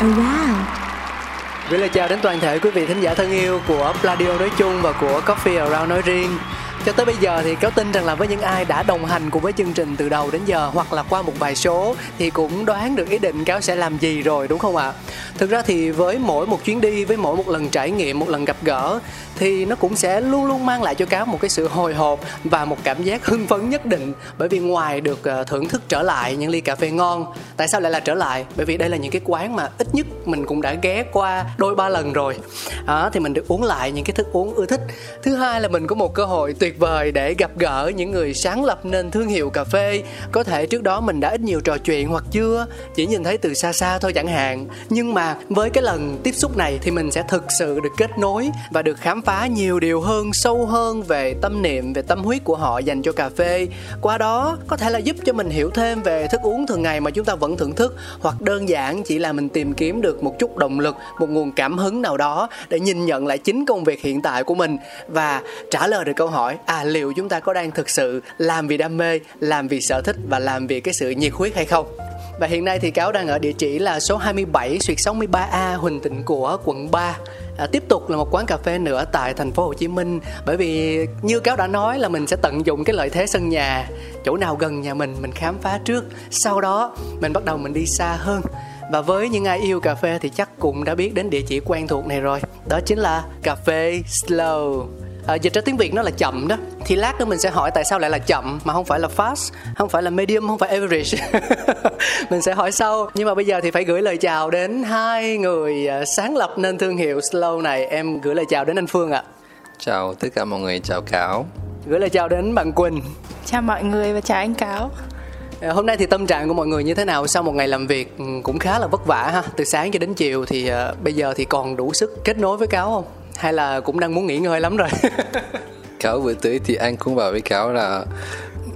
around Gửi lời chào đến toàn thể quý vị thính giả thân yêu của Pladio nói chung và của Coffee Around nói riêng. Cho tới bây giờ thì cáo tin rằng là với những ai đã đồng hành cùng với chương trình từ đầu đến giờ hoặc là qua một vài số thì cũng đoán được ý định cáo sẽ làm gì rồi đúng không ạ? Thực ra thì với mỗi một chuyến đi, với mỗi một lần trải nghiệm, một lần gặp gỡ thì nó cũng sẽ luôn luôn mang lại cho cáo một cái sự hồi hộp và một cảm giác hưng phấn nhất định. Bởi vì ngoài được ờ, thưởng thức trở lại những ly cà phê ngon tại sao lại là trở lại? Bởi vì đây là những cái quán mà ít nhất mình cũng đã ghé qua đôi ba lần rồi. Đó, thì mình được uống lại những cái thức uống ưa thích. Thứ hai là mình có một cơ hội tuyệt vời để gặp gỡ những người sáng lập nên thương hiệu cà phê. Có thể trước đó mình đã ít nhiều trò chuyện hoặc chưa chỉ nhìn thấy từ xa xa thôi chẳng hạn. Nhưng mà với cái lần tiếp xúc này thì mình sẽ thực sự được kết nối và được khám phá nhiều điều hơn, sâu hơn về tâm niệm, về tâm huyết của họ dành cho cà phê. Qua đó, có thể là giúp cho mình hiểu thêm về thức uống thường ngày mà chúng ta vẫn thưởng thức, hoặc đơn giản chỉ là mình tìm kiếm được một chút động lực, một nguồn cảm hứng nào đó để nhìn nhận lại chính công việc hiện tại của mình. Và trả lời được câu hỏi à liệu chúng ta có đang thực sự làm vì đam mê, làm vì sở thích và làm vì cái sự nhiệt huyết hay không? Và hiện nay thì cáo đang ở địa chỉ là số 27 Xuyệt 63A Huỳnh Tịnh của quận 3 À, tiếp tục là một quán cà phê nữa tại thành phố Hồ Chí Minh. Bởi vì như cáo đã nói là mình sẽ tận dụng cái lợi thế sân nhà chỗ nào gần nhà mình mình khám phá trước. Sau đó mình bắt đầu mình đi xa hơn. Và với những ai yêu cà phê thì chắc cũng đã biết đến địa chỉ quen thuộc này rồi. Đó chính là cà phê slow à, dịch ra tiếng việt nó là chậm đó. Thì lát nữa mình sẽ hỏi tại sao lại là chậm mà không phải là fast không phải là medium không phải average. Mình sẽ hỏi sau. Nhưng mà bây giờ thì phải gửi lời chào đến hai người à, sáng lập nên thương hiệu slow này. Em gửi lời chào đến anh phương ạ. Chào tất cả mọi người, chào Cáo. gửi lời chào đến bạn quỳnh. Chào mọi người và chào anh Cáo. À, Hôm nay thì tâm trạng của mọi người như thế nào sau một ngày làm việc ừ, cũng khá là vất vả ha, từ sáng cho đến chiều thì à, bây giờ thì còn đủ sức kết nối với cáo không? Hay là cũng đang muốn nghỉ ngơi lắm rồi? Cáo vừa tới thì anh cũng bảo với Cáo là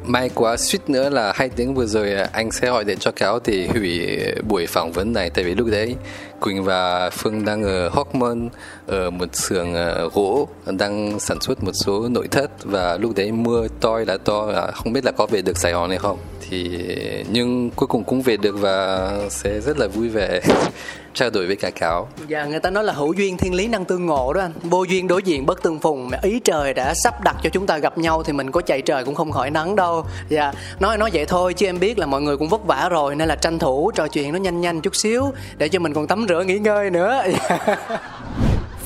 may quá suýt nữa là hai tiếng vừa rồi anh sẽ gọi điện cho Cáo thì hủy buổi phỏng vấn này, tại vì lúc đấy Quỳnh và Phương đang ở Hockman ở một xưởng ờ, gỗ, đang sản xuất một số nội thất. Và lúc đấy mưa to là to là không biết là có về được Sài Gòn hay không. Thì, nhưng cuối cùng cũng về được và sẽ rất là vui vẻ trao đổi với cả Cáo. Dạ người ta nói là hữu duyên thiên lý năng tương ngộ đó anh. Vô duyên đối diện bất tương phùng. Mà ý trời đã sắp đặt cho chúng ta gặp nhau Thì mình có chạy trời cũng không khỏi nắng đâu. Dạ nói nói vậy thôi, chứ em biết là mọi người cũng vất vả rồi, Nên là tranh thủ trò chuyện nó nhanh nhanh chút xíu Để cho mình còn tắm rửa nghỉ ngơi nữa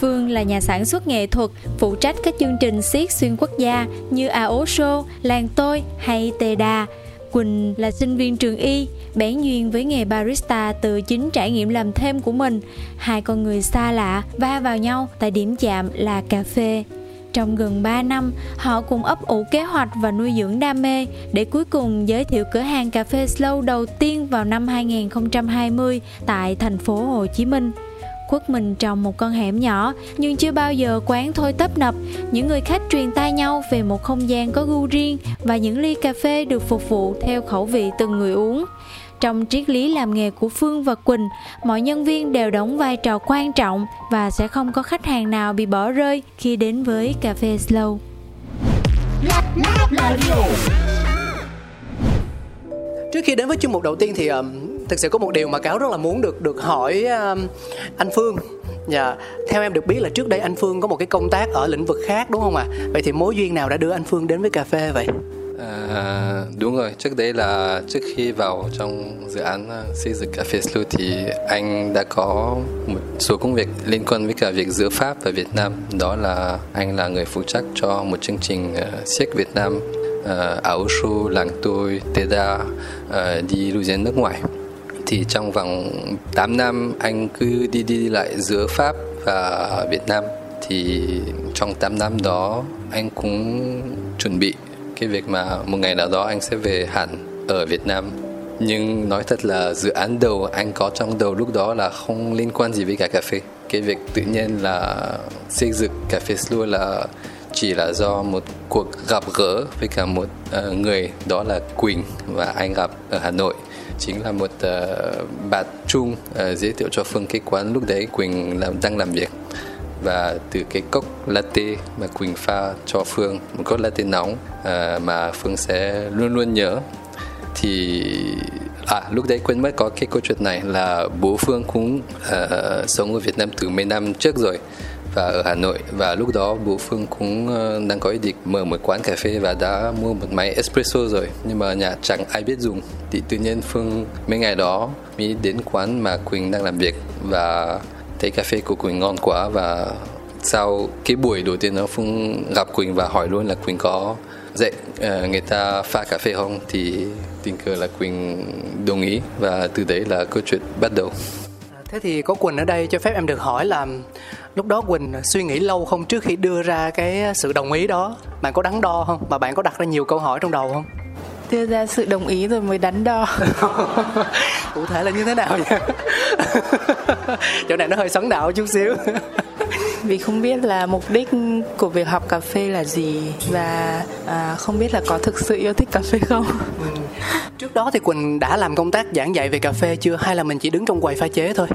Phương là nhà sản xuất nghệ thuật, phụ trách các chương trình siết xuyên quốc gia như AO Show, Làng Tôi hay Tề Đà. Quỳnh là sinh viên trường y, bén duyên với nghề barista từ chính trải nghiệm làm thêm của mình. Hai con người xa lạ va vào nhau tại điểm chạm là cà phê. Trong gần 3 năm, họ cùng ấp ủ kế hoạch và nuôi dưỡng đam mê để cuối cùng giới thiệu cửa hàng cà phê slow đầu tiên vào năm 2020 tại thành phố Hồ Chí Minh. Khuất mình trong một con hẻm nhỏ nhưng chưa bao giờ quán thôi tấp nập những người khách truyền tai nhau về một không gian có gu riêng và những ly cà phê được phục vụ theo khẩu vị từng người uống trong triết lý làm nghề của Phương và Quỳnh, mọi nhân viên đều đóng vai trò quan trọng và sẽ không có khách hàng nào bị bỏ rơi khi đến với cà phê slow. Trước khi đến với chương mục đầu tiên thì um, thực sự có một điều mà cáo rất là muốn được được hỏi um, anh Phương. Dạ, theo em được biết là trước đây anh Phương có một cái công tác ở lĩnh vực khác đúng không ạ? À? Vậy thì mối duyên nào đã đưa anh Phương đến với cà phê vậy? À, đúng rồi, trước đấy là trước khi vào trong dự án à, xây dựng cà phê Slow thì anh đã có một số công việc liên quan với cả việc giữa Pháp và Việt Nam. Đó là anh là người phụ trách cho một chương trình uh, siếc Việt Nam uh, Ushu Osho, làng tôi, Teda uh, à, đi lưu diễn nước ngoài. Thì trong vòng 8 năm anh cứ đi đi lại giữa Pháp và Việt Nam thì trong 8 năm đó anh cũng chuẩn bị cái việc mà một ngày nào đó anh sẽ về hẳn ở Việt Nam. Nhưng nói thật là dự án đầu anh có trong đầu lúc đó là không liên quan gì với cả cà phê. Cái việc tự nhiên là xây dựng cà phê slow là chỉ là do một cuộc gặp gỡ với cả một uh, người đó là Quỳnh và anh gặp ở Hà Nội. Chính là một uh, bạn chung uh, ờ, giới thiệu cho Phương cái quán lúc đấy Quỳnh làm, đang làm việc và từ cái cốc latte mà Quỳnh pha cho Phương một cốc latte nóng à, mà Phương sẽ luôn luôn nhớ. Thì à lúc đấy quên mất có cái câu chuyện này là bố Phương cũng uh, sống ở Việt Nam từ mấy năm trước rồi và ở Hà Nội. Và lúc đó bố Phương cũng uh, đang có ý định mở một quán cà phê và đã mua một máy espresso rồi. Nhưng mà nhà chẳng ai biết dùng. Thì tự nhiên Phương mấy ngày đó mới đến quán mà Quỳnh đang làm việc. Và thấy cà phê của Quỳnh ngon quá và sau cái buổi đầu tiên nó Phương gặp Quỳnh và hỏi luôn là Quỳnh có dạy uh, người ta pha cà phê không? Thì tình cờ là Quỳnh đồng ý và từ đấy là câu chuyện bắt đầu. À, thế thì có Quỳnh ở đây cho phép em được hỏi là lúc đó Quỳnh suy nghĩ lâu không trước khi đưa ra cái sự đồng ý đó bạn có đắn đo không? Mà bạn có đặt ra nhiều câu hỏi trong đầu không? Đưa ra sự đồng ý rồi mới đắn đo. Cụ thể là như thế nào vậy? Chỗ này nó hơi sấn đạo chút xíu. Vì không biết là mục đích của việc học cà phê là gì và à, không biết là có thực sự yêu thích cà phê không. Ừ. trước đó thì quỳnh đã làm công tác giảng dạy về cà phê chưa? Hay là mình chỉ đứng trong quầy pha chế thôi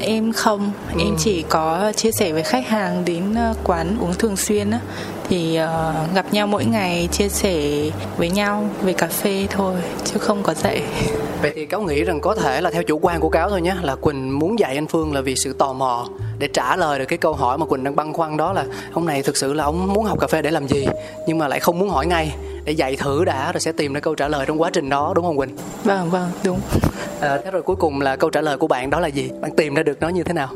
em không. Ừ. em chỉ có chia sẻ với khách hàng đến uh, quán uống thường xuyên á. Thì uh, gặp nhau mỗi ngày chia sẻ với nhau về cà phê thôi chứ không có dạy. Vậy thì cáo nghĩ rằng có thể là theo chủ quan của cáo thôi nhé là quỳnh muốn dạy anh phương là vì sự tò mò để trả lời được cái câu hỏi mà quỳnh đang băn khoăn đó là ông này thực sự là ông muốn học cà phê để làm gì nhưng mà lại không muốn hỏi ngay để dạy thử đã rồi sẽ tìm ra câu trả lời trong quá trình đó đúng không quỳnh? Vâng vâng đúng. À, thế rồi cuối cùng là câu trả lời của bạn đó là gì? Bạn tìm ra được nó như thế nào?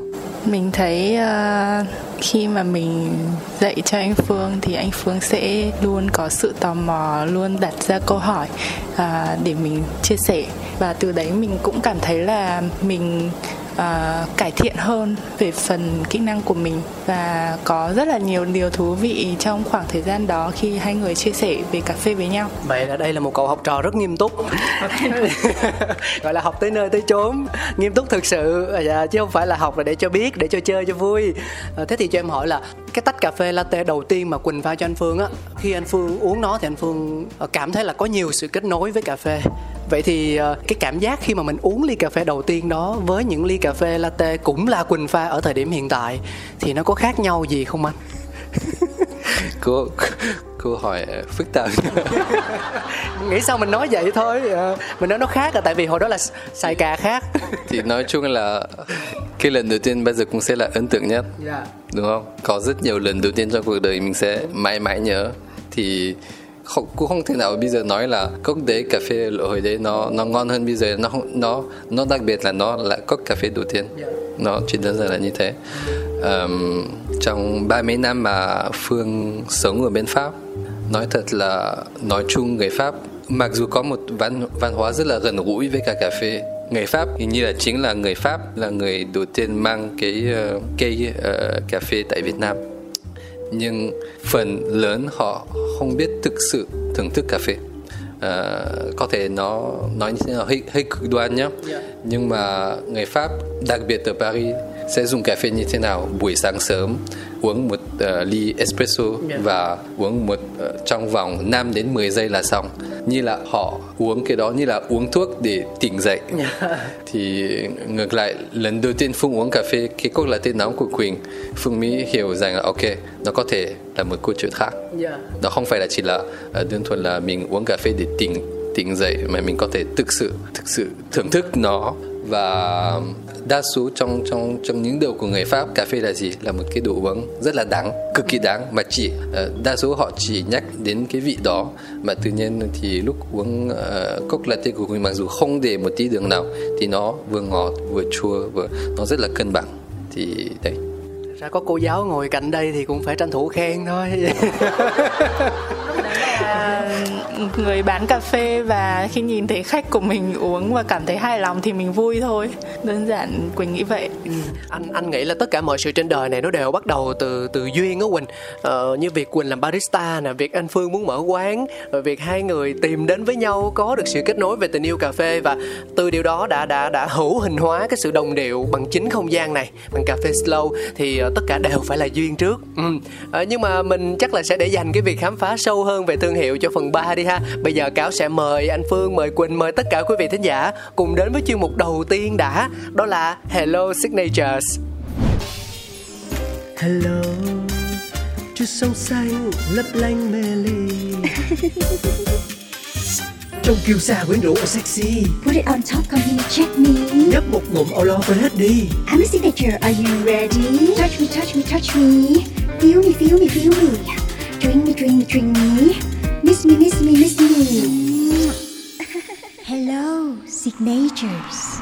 Mình thấy uh, khi mà mình dạy cho anh phương thì anh phương sẽ luôn có sự tò mò luôn đặt ra câu hỏi uh, để mình chia sẻ. Và từ đấy mình cũng cảm thấy là mình uh, cải thiện hơn về phần kỹ năng của mình và có rất là nhiều điều thú vị trong khoảng thời gian đó khi hai người chia sẻ về cà phê với nhau. Vậy là đây là một cậu học trò rất nghiêm túc. Gọi là học tới nơi tới chốn nghiêm túc thực sự. À, chứ không phải là học là để cho biết để cho chơi cho vui. À, thế thì cho em hỏi là cái tách cà phê latte đầu tiên mà quỳnh pha cho anh phương á khi anh phương uống nó thì anh phương ờ, cảm thấy là có nhiều sự kết nối với cà phê. Vậy thì ờ, cái cảm giác khi mà mình uống ly cà phê đầu tiên đó với những ly cà phê latte cũng là quỳnh pha ở thời điểm hiện tại thì nó có khác nhau gì không anh? Cô cô hỏi phức tạp. Nghĩ sao mình nói vậy thôi ờ, mình nói nó khác là tại vì hồi đó là xài cà khác. Thì nói chung là cái lần đầu tiên bây giờ cũng sẽ là ấn tượng nhất. Yeah. Dạ. đúng không có rất nhiều lần đầu tiên trong cuộc đời mình sẽ mãi mãi nhớ thì không cũng không thể nào bây giờ nói là cốc đấy cà phê hồi đấy nó nó ngon hơn bây giờ nó nó nó đặc biệt là nó là cốc cà phê đầu tiên yeah. nó chỉ đơn giản là như thế um, trong ba mấy năm mà phương sống ở bên pháp nói thật là nói chung người pháp mặc dù có một văn văn hóa rất là gần gũi với cả cà phê người pháp hình như là chính là người pháp là người đầu tiên mang cái uh, cây uh, cà phê tại việt nam nhưng phần lớn họ không biết thực sự thưởng thức cà phê uh, có thể nó nói như thế nào hơi, hơi cực đoan nhé yeah. Dạ. nhưng mà người pháp đặc biệt ở paris sẽ dùng cà phê như thế nào buổi sáng sớm uống một uh, ly espresso yeah. Dạ. và uống một uh, trong vòng 5 đến 10 giây là xong như là họ uống cái đó như là uống thuốc để tỉnh dậy yeah. Dạ. thì ngược lại lần đầu tiên Phương uống cà phê cái cốc là tên nóng của Quỳnh Phương mới hiểu rằng là ok nó có thể là một câu chuyện khác yeah. Dạ. nó không phải là chỉ là uh, đơn thuần là mình uống cà phê để tỉnh tỉnh dậy mà mình có thể thực sự thực sự thưởng thức nó và đa số trong trong trong những đầu của người Pháp cà phê là gì? Là một cái đồ uống rất là đáng cực kỳ đáng. Mà chỉ uh, đa số họ chỉ nhắc đến cái vị đó. Mà tự nhiên thì lúc uống uh, cốc latte của mình mặc dù không để một tí đường nào thì nó vừa ngọt vừa chua vừa nó rất là cân bằng. Thì đấy. Ra có cô giáo ngồi cạnh đây thì cũng phải tranh thủ khen thôi Ờ, người bán cà phê và khi nhìn thấy khách của mình uống và cảm thấy hài lòng thì mình vui thôi đơn giản quỳnh nghĩ vậy ừ. anh anh nghĩ là tất cả mọi sự trên đời này nó đều bắt đầu từ từ duyên á quỳnh ờ, như việc quỳnh làm barista nè việc anh phương muốn mở quán việc hai người tìm đến với nhau có được sự kết nối về tình yêu cà phê và từ điều đó đã đã đã hữu hình hóa cái sự đồng điệu bằng chính không gian này bằng cà phê slow thì ờ, tất cả đều phải là duyên trước ừ. ờ, nhưng mà mình chắc là sẽ để dành cái việc khám phá sâu hơn về thương hiệu cho phần 3 đi ha. Bây giờ cáo sẽ mời anh phương mời quỳnh mời tất cả quý vị thính giả cùng đến với chuyên mục đầu tiên đã đó là hello signatures. Hello chút sông xanh lấp lánh mê ly. Trong kiêu sa quyến rũ và sexy. Put it on top, come here, check me. Nhấp một ngụm ao lo quên hết đi. I'm a signature, are you ready? Touch me, touch me, touch me. Feel me, feel me, feel me. Drink me, drink me, drink me Miss me, miss me, miss me. Hello, signatures.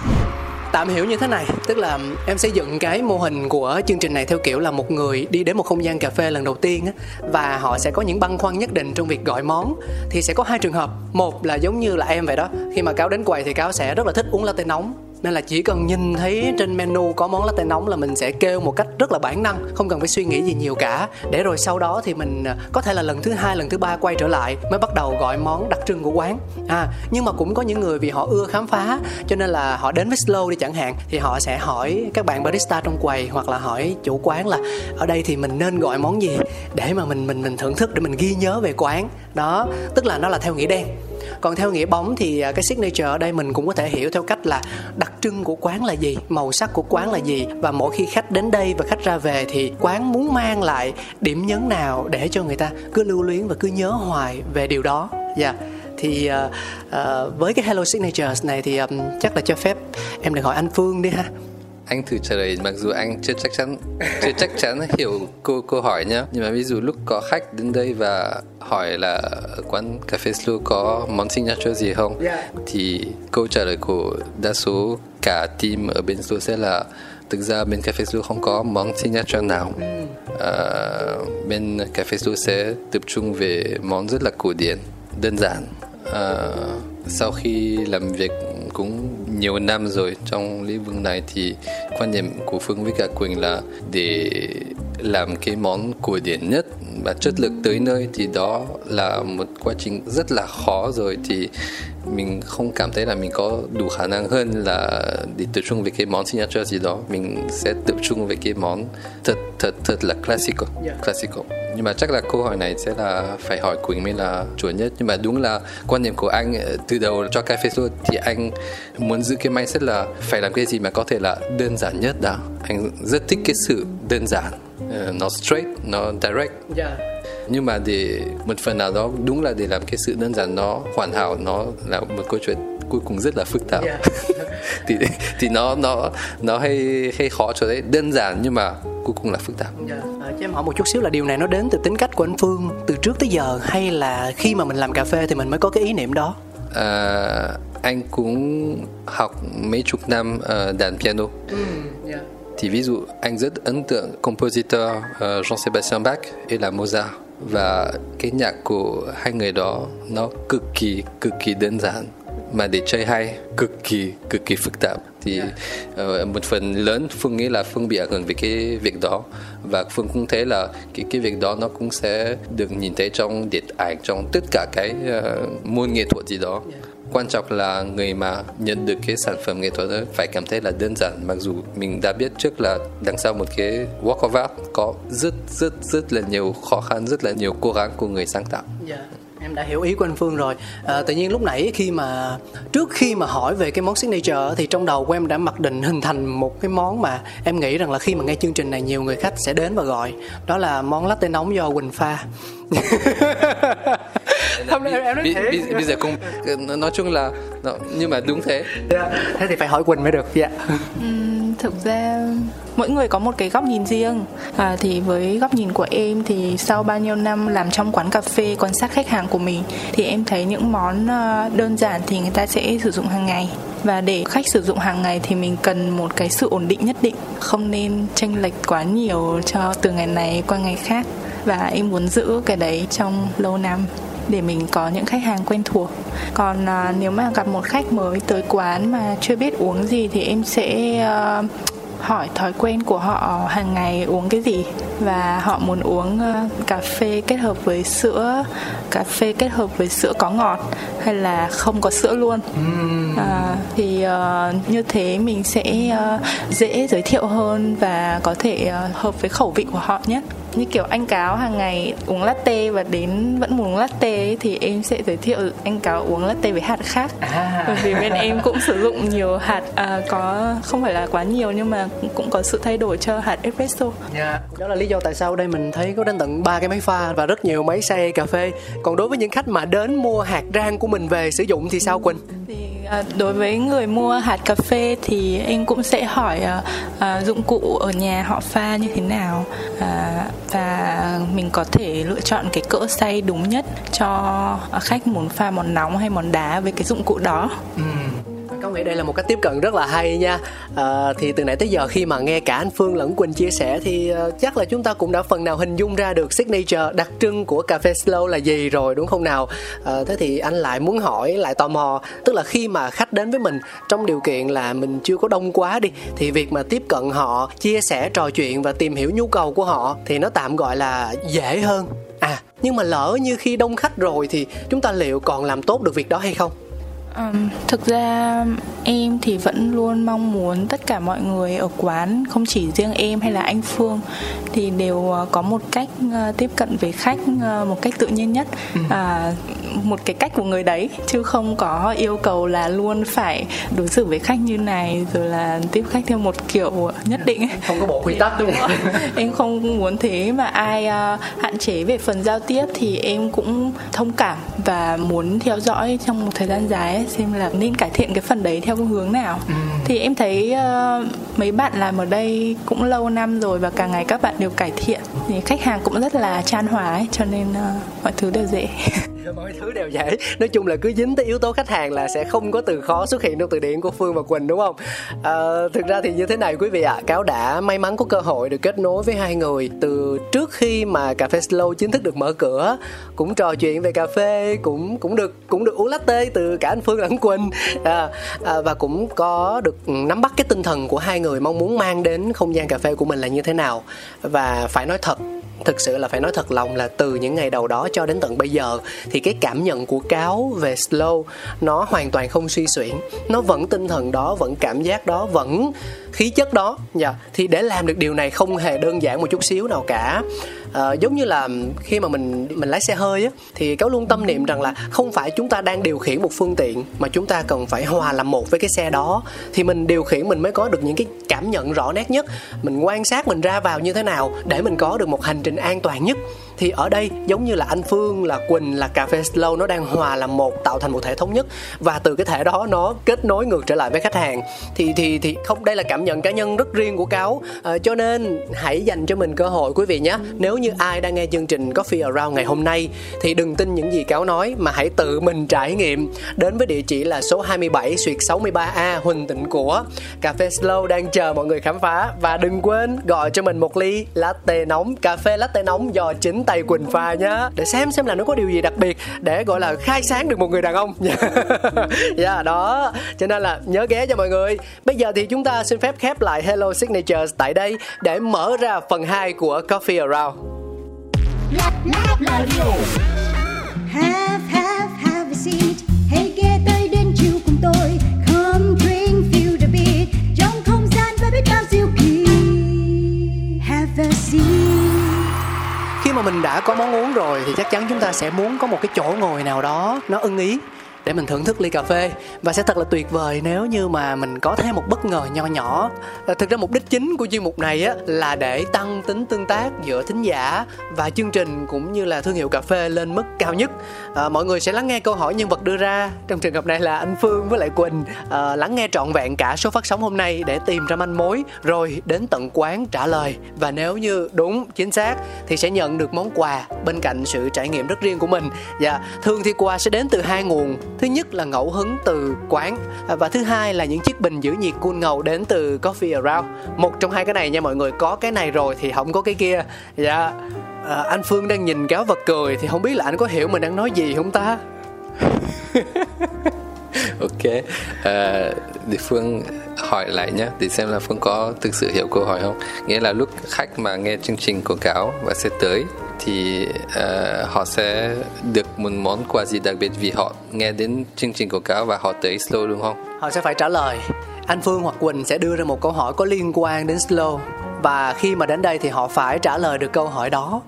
Tạm hiểu như thế này tức là em xây dựng cái mô hình của chương trình này theo kiểu là một người đi đến một không gian cà phê lần đầu tiên á và họ sẽ có những băn khoăn nhất định trong việc gọi món. Thì sẽ có hai trường hợp một là giống như là em vậy đó khi mà cáo đến quầy thì cáo sẽ rất là thích uống latte nóng nên là chỉ cần nhìn thấy trên menu có món latte nóng là mình sẽ kêu một cách rất là bản năng, không cần phải suy nghĩ gì nhiều cả. Để rồi sau đó thì mình à, có thể là lần thứ hai, lần thứ ba quay trở lại mới bắt đầu gọi món đặc trưng của quán. À nhưng mà cũng có những người vì họ ưa khám phá, cho nên là họ đến với slow đi chẳng hạn, thì họ sẽ hỏi các bạn barista trong quầy hoặc là hỏi chủ quán là, ở đây thì mình nên gọi món gì để mà mình mình mình thưởng thức, để mình ghi nhớ về quán? Đó, tức là nó là theo nghĩa đen còn theo nghĩa bóng thì à, cái signature ở đây mình cũng có thể hiểu theo cách là đặc trưng của quán là gì màu sắc của quán là gì. Và mỗi khi khách đến đây và khách ra về thì quán muốn mang lại điểm nhấn nào để cho người ta cứ lưu luyến và cứ nhớ hoài về điều đó. Dạ. Yeah thì uh, uh, với cái Hello Signatures này thì um, chắc là cho phép em được hỏi anh Phương đi ha anh thử trả lời mặc dù anh chưa chắc chắn chưa chắc chắn hiểu câu câu hỏi nhá nhưng mà ví dụ lúc có khách đến đây và hỏi là quán cà phê slow có món signature gì không yeah. Dạ. thì câu trả lời của đa số cả team ở bên slow sẽ là thực ra bên cà phê slow không có món signature nào mm. à, bên cà phê slow sẽ tập trung về món rất là cổ điển đơn giản à, sau khi làm việc cũng nhiều năm rồi trong lĩnh vực này thì quan niệm của Phương với cả Quỳnh là để làm cái món cổ điển nhất và chất lượng tới nơi thì đó là một quá trình rất là khó rồi. Thì mình không cảm thấy là mình có đủ khả năng hơn là để tập trung về cái món signature gì đó. Mình sẽ tập trung về cái món thật thật thật là classical yeah. classical. Nhưng mà chắc là câu hỏi này sẽ là phải hỏi Quỳnh mới là chuẩn nhất. Nhưng mà đúng là quan niệm của anh ờ, từ đầu cho cafe số thì anh muốn giữ cái mindset là phải làm cái gì mà có thể là đơn giản nhất đã. Anh rất thích cái sự đơn giản. Uh, nó straight nó direct. Yeah nhưng mà để một phần nào đó đúng là để làm cái sự đơn giản nó hoàn hảo nó là một câu chuyện cuối cùng rất là phức tạp yeah. thì thì nó nó nó hay hay khó cho đấy đơn giản nhưng mà cuối cùng là phức tạp. Yeah. À, cho em hỏi một chút xíu là điều này nó đến từ tính cách của anh Phương từ trước tới giờ hay là khi mà mình làm cà phê thì mình mới có cái ý niệm đó? À, anh cũng học mấy chục năm uh, đàn piano. Mm, yeah. Thì ví dụ anh rất ấn tượng compositor uh, Jean-Sébastien Bach et là Mozart và cái nhạc của hai người đó nó cực kỳ cực kỳ đơn giản. Mà để chơi hay cực kỳ cực kỳ phức tạp. Thì uh, một phần lớn phương nghĩ là phương bị ảnh hưởng về cái việc đó. Và phương cũng thấy là cái cái việc đó nó cũng sẽ được nhìn thấy trong điện ảnh trong tất cả cái uh, môn nghệ thuật gì đó. Yeah quan trọng là người mà nhận được cái sản phẩm nghệ thuật đó, phải cảm thấy là đơn giản. Mặc dù mình đã biết trước là đằng sau một cái work of art có rất rất rất là nhiều khó khăn, rất là nhiều cố gắng của người sáng tạo. Yeah em đã hiểu ý của anh Phương rồi. À, tự nhiên lúc nãy khi mà trước khi mà hỏi về cái món signature thì trong đầu của em đã mặc định hình thành một cái món mà em nghĩ rằng là khi mà nghe chương trình này nhiều người khách sẽ đến và gọi. Đó là món latte nóng do Quỳnh pha. Không em, em nói bây, bây giờ cũng nói chung là nhưng mà đúng thế. Yeah. Dạ, thế thì phải hỏi quỳnh mới được. Dạ. Yeah thực ra mỗi người có một cái góc nhìn riêng. À, thì với góc nhìn của em thì sau bao nhiêu năm làm trong quán cà phê quan sát khách hàng của mình thì em thấy những món à, đơn giản thì người ta sẽ sử dụng hàng ngày. Và để khách sử dụng hàng ngày thì mình cần một cái sự ổn định nhất định không nên tranh lệch quá nhiều cho từ ngày này qua ngày khác. Và em muốn giữ cái đấy trong lâu năm để mình có những khách hàng quen thuộc. Còn à, nếu mà gặp một khách mới tới quán mà chưa biết uống gì thì em sẽ uh, hỏi thói quen của họ hàng ngày uống cái gì. Và họ muốn uống uh, cà phê kết hợp với sữa cà phê kết hợp với sữa có ngọt hay là không có sữa luôn. À, thì uh, như thế mình sẽ uh, dễ giới thiệu hơn và có thể uh, hợp với khẩu vị của họ nhất như kiểu anh cáo hàng ngày uống latte và đến vẫn muốn uống latte thì em sẽ giới thiệu anh cáo uống latte với hạt khác à. bởi vì bên em cũng sử dụng nhiều hạt à, có không phải là quá nhiều nhưng mà cũng có sự thay đổi cho hạt espresso yeah. đó là lý do tại sao đây mình thấy có đến tận ba cái máy pha và rất nhiều máy xay cà phê còn đối với những khách mà đến mua hạt rang của mình về sử dụng thì sao quỳnh thì Ờ, đối với người mua hạt cà phê thì em cũng sẽ hỏi uh, dụng cụ ở nhà họ pha như thế nào uh, và mình có thể lựa chọn cái cỡ xay đúng nhất cho khách muốn pha món nóng hay món đá với cái dụng cụ đó. Ừ có nghĩa đây là một cách tiếp cận rất là hay nha. À, thì từ nãy tới giờ khi mà nghe cả anh phương lẫn quỳnh chia sẻ thì uh, chắc là chúng ta cũng đã phần nào hình dung ra được signature đặc trưng của cà phê slow là gì rồi đúng không nào? À, thế thì anh lại muốn hỏi lại tò mò tức là khi mà khách đến với mình trong điều kiện là mình chưa có đông quá đi thì việc mà tiếp cận họ chia sẻ trò chuyện và tìm hiểu nhu cầu của họ thì nó tạm gọi là dễ hơn. À nhưng mà lỡ như khi đông khách rồi thì chúng ta liệu còn làm tốt được việc đó hay không? Um, thực ra em thì vẫn luôn mong muốn tất cả mọi người ở quán không chỉ riêng em hay là anh Phương thì đều ờ, có một cách uh, tiếp cận với khách uh, một cách tự nhiên nhất uh, một cái cách của người đấy chứ không có yêu cầu là luôn phải đối xử với khách như này rồi là tiếp khách theo một kiểu nhất định. Ấy. không có bộ quy tắc đúng không? Em không muốn thế mà ai hạn chế về phần giao tiếp thì em cũng thông cảm và muốn theo dõi trong một thời gian dài ấy, xem là nên cải thiện cái phần đấy theo hướng nào. Ừ. thì em thấy uh, mấy bạn làm ở đây cũng lâu năm rồi và càng ngày các bạn đều cải thiện. Thì khách hàng cũng rất là chan hòa ấy cho nên uh, mọi thứ đều dễ Dạ, mọi thứ đều dễ nói chung là cứ dính tới yếu tố khách hàng là sẽ không có từ khó xuất hiện trong từ điển của phương và quỳnh đúng không? À, thực ra thì như thế này quý vị ạ. À, cáo đã may mắn có cơ hội được kết nối với hai người từ trước khi mà cà phê slow chính thức được mở cửa. Cũng trò chuyện về cà phê cũng cũng được cũng được uống latte từ cả anh phương lẫn quỳnh. À, à, và cũng có được nắm bắt cái tinh thần của hai người mong muốn mang đến không gian cà phê của mình là như thế nào. Và phải nói thật thực sự là phải nói thật lòng là từ những ngày đầu đó cho đến tận bây giờ, thì cái cảm nhận của cáo về slow nó hoàn toàn không suy xuyển. Nó vẫn tinh thần đó, vẫn cảm giác đó, vẫn khí chất đó. Dạ yeah. thì để làm được điều này không hề đơn giản một chút xíu nào cả. À, giống như là khi mà mình mình lái xe hơi á thì cáo luôn tâm niệm rằng là không phải chúng ta đang điều khiển một phương tiện mà chúng ta cần phải hòa làm một với cái xe đó. Thì mình điều khiển mình mới có được những cái cảm nhận rõ nét nhất. Mình quan sát mình ra vào như thế nào để mình có được một hành trình an toàn nhất thì ở đây giống như là anh Phương là Quỳnh là cà phê slow nó đang hòa làm một tạo thành một thể thống nhất. Và từ cái thể đó nó kết nối ngược trở lại với khách hàng. Thì thì thì không đây là cảm nhận cá nhân rất riêng của cáo. À, cho nên hãy dành cho mình cơ hội quý vị nhé. Nếu như ai đang nghe chương trình Coffee Around ngày hôm nay thì đừng tin những gì cáo nói mà hãy tự mình trải nghiệm. Đến với địa chỉ là số 27 xuyệt 63A Huỳnh Tịnh của. Cà phê slow đang chờ mọi người khám phá. Và đừng quên gọi cho mình một ly latte nóng cà phê latte nóng do chính tay Quỳnh pha nhá để xem xem là nó có điều gì đặc biệt để gọi là khai sáng được một người đàn ông. Dạ yeah, đó. Cho nên là nhớ ghé cho mọi người. Bây giờ thì chúng ta xin phép khép lại Hello Signatures tại đây để mở ra phần 2 của Coffee Around. Have, have, have a seat. Hãy ghé tới đến chiều cùng tôi. Come drink, feel the beat. Trong không gian và biết bao diệu kỳ. Have a seat khi mà mình đã có món uống rồi thì chắc chắn chúng ta sẽ muốn có một cái chỗ ngồi nào đó nó ưng ý để mình thưởng thức ly cà phê. Và sẽ thật là tuyệt vời nếu như mà mình có thêm một bất ngờ nho nhỏ. À, thực ra mục đích chính của chuyên mục này á là để tăng tính tương tác giữa thính giả và chương trình cũng như là thương hiệu cà phê lên mức cao nhất. À, mọi người sẽ lắng nghe câu hỏi nhân vật đưa ra. Trong trường hợp này là anh phương với lại quỳnh. À, lắng nghe trọn vẹn cả số phát sóng hôm nay để tìm ra manh mối rồi đến tận quán trả lời. Và nếu như đúng chính xác thì sẽ nhận được món quà bên cạnh sự trải nghiệm rất riêng của mình. Dạ, và thường thì quà sẽ đến từ hai nguồn thứ nhất là ngẫu hứng từ quán à, và thứ hai là những chiếc bình giữ nhiệt cool ngầu đến từ coffee around. Một trong hai cái này nha mọi người có cái này rồi thì không có cái kia. Dạ à, anh phương đang nhìn cáo vật cười thì không biết là anh có hiểu mình đang nói gì không ta? Ok à, để phương hỏi lại nhé để xem là phương có thực sự hiểu câu hỏi không? Nghĩa là lúc khách mà nghe chương trình quảng cáo và sẽ tới thì uh, họ sẽ được một món quà gì đặc biệt vì họ nghe đến chương trình quảng cáo và họ tới slow đúng không họ sẽ phải trả lời anh phương hoặc quỳnh sẽ đưa ra một câu hỏi có liên quan đến slow và khi mà đến đây thì họ phải trả lời được câu hỏi đó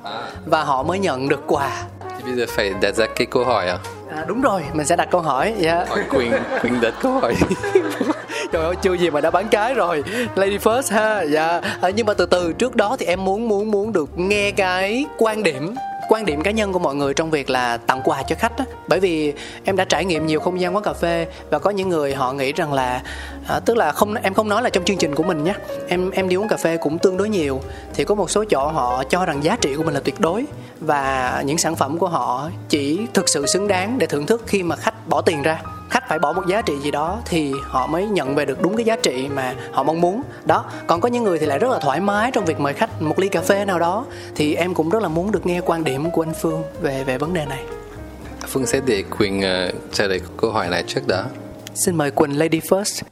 và họ mới nhận được quà thì bây giờ phải đặt ra cái câu hỏi à À, đúng rồi, mình sẽ đặt câu hỏi. Dạ. Yeah. Hỏi Quỳnh, Quỳnh đặt câu hỏi. Trời ơi, chưa gì mà đã bán cái rồi. Lady first ha. Dạ. À, nhưng mà từ từ trước đó thì em muốn muốn muốn được nghe cái quan điểm quan điểm cá nhân của mọi người trong việc là tặng quà cho khách á bởi vì em đã trải nghiệm nhiều không gian quán cà phê và có những người họ nghĩ rằng là à, tức là không em không nói là trong chương trình của mình nhé. Em em đi uống cà phê cũng tương đối nhiều. Thì có một số chỗ họ cho rằng giá trị của mình là tuyệt đối. Và những sản phẩm của họ chỉ thực sự xứng đáng để thưởng thức khi mà khách bỏ tiền ra. Khách phải bỏ một giá trị gì đó thì họ mới nhận về được đúng cái giá trị mà họ mong muốn. Đó còn có những người thì lại rất là thoải mái trong việc mời khách một ly cà phê nào đó. Thì em cũng rất là muốn được nghe quan điểm của anh phương về về vấn đề này. Phương sẽ để quỳnh uh, trả lời câu hỏi này trước đó. Xin mời quỳnh lady first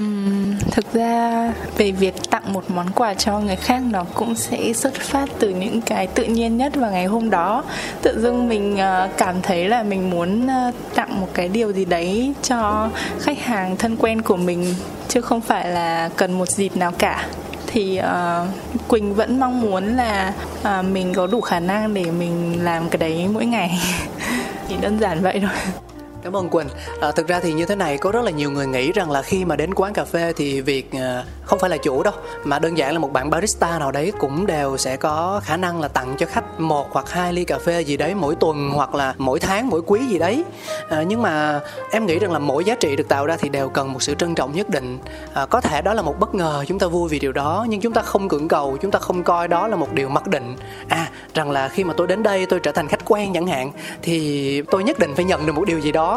Uhm, thực ra về việc tặng một món quà cho người khác nó cũng sẽ xuất phát từ những cái tự nhiên nhất vào ngày hôm đó. Tự dưng mình uh, cảm thấy là mình muốn uh, tặng một cái điều gì đấy cho khách hàng thân quen của mình chứ không phải là cần một dịp nào cả. Thì uh, Quỳnh vẫn mong muốn là uh, mình có đủ khả năng để mình làm cái đấy mỗi ngày. Chỉ đơn giản vậy thôi. Cảm ơn Quỳnh. À, thực ra thì như thế này có rất là nhiều người nghĩ rằng là khi mà đến quán cà phê thì việc à, không phải là chủ đâu mà đơn giản là một bạn barista nào đấy cũng đều sẽ có khả năng là tặng cho khách một hoặc hai ly cà phê gì đấy mỗi tuần hoặc là mỗi tháng mỗi quý gì đấy. À, nhưng mà em nghĩ rằng là mỗi giá trị được tạo ra thì đều cần một sự trân trọng nhất định. À, có thể đó là một bất ngờ chúng ta vui vì điều đó nhưng chúng ta không cưỡng cầu, chúng ta không coi đó là một điều mặc định. À rằng là khi mà tôi đến đây tôi trở thành khách quen chẳng hạn thì tôi nhất định phải nhận được một điều gì đó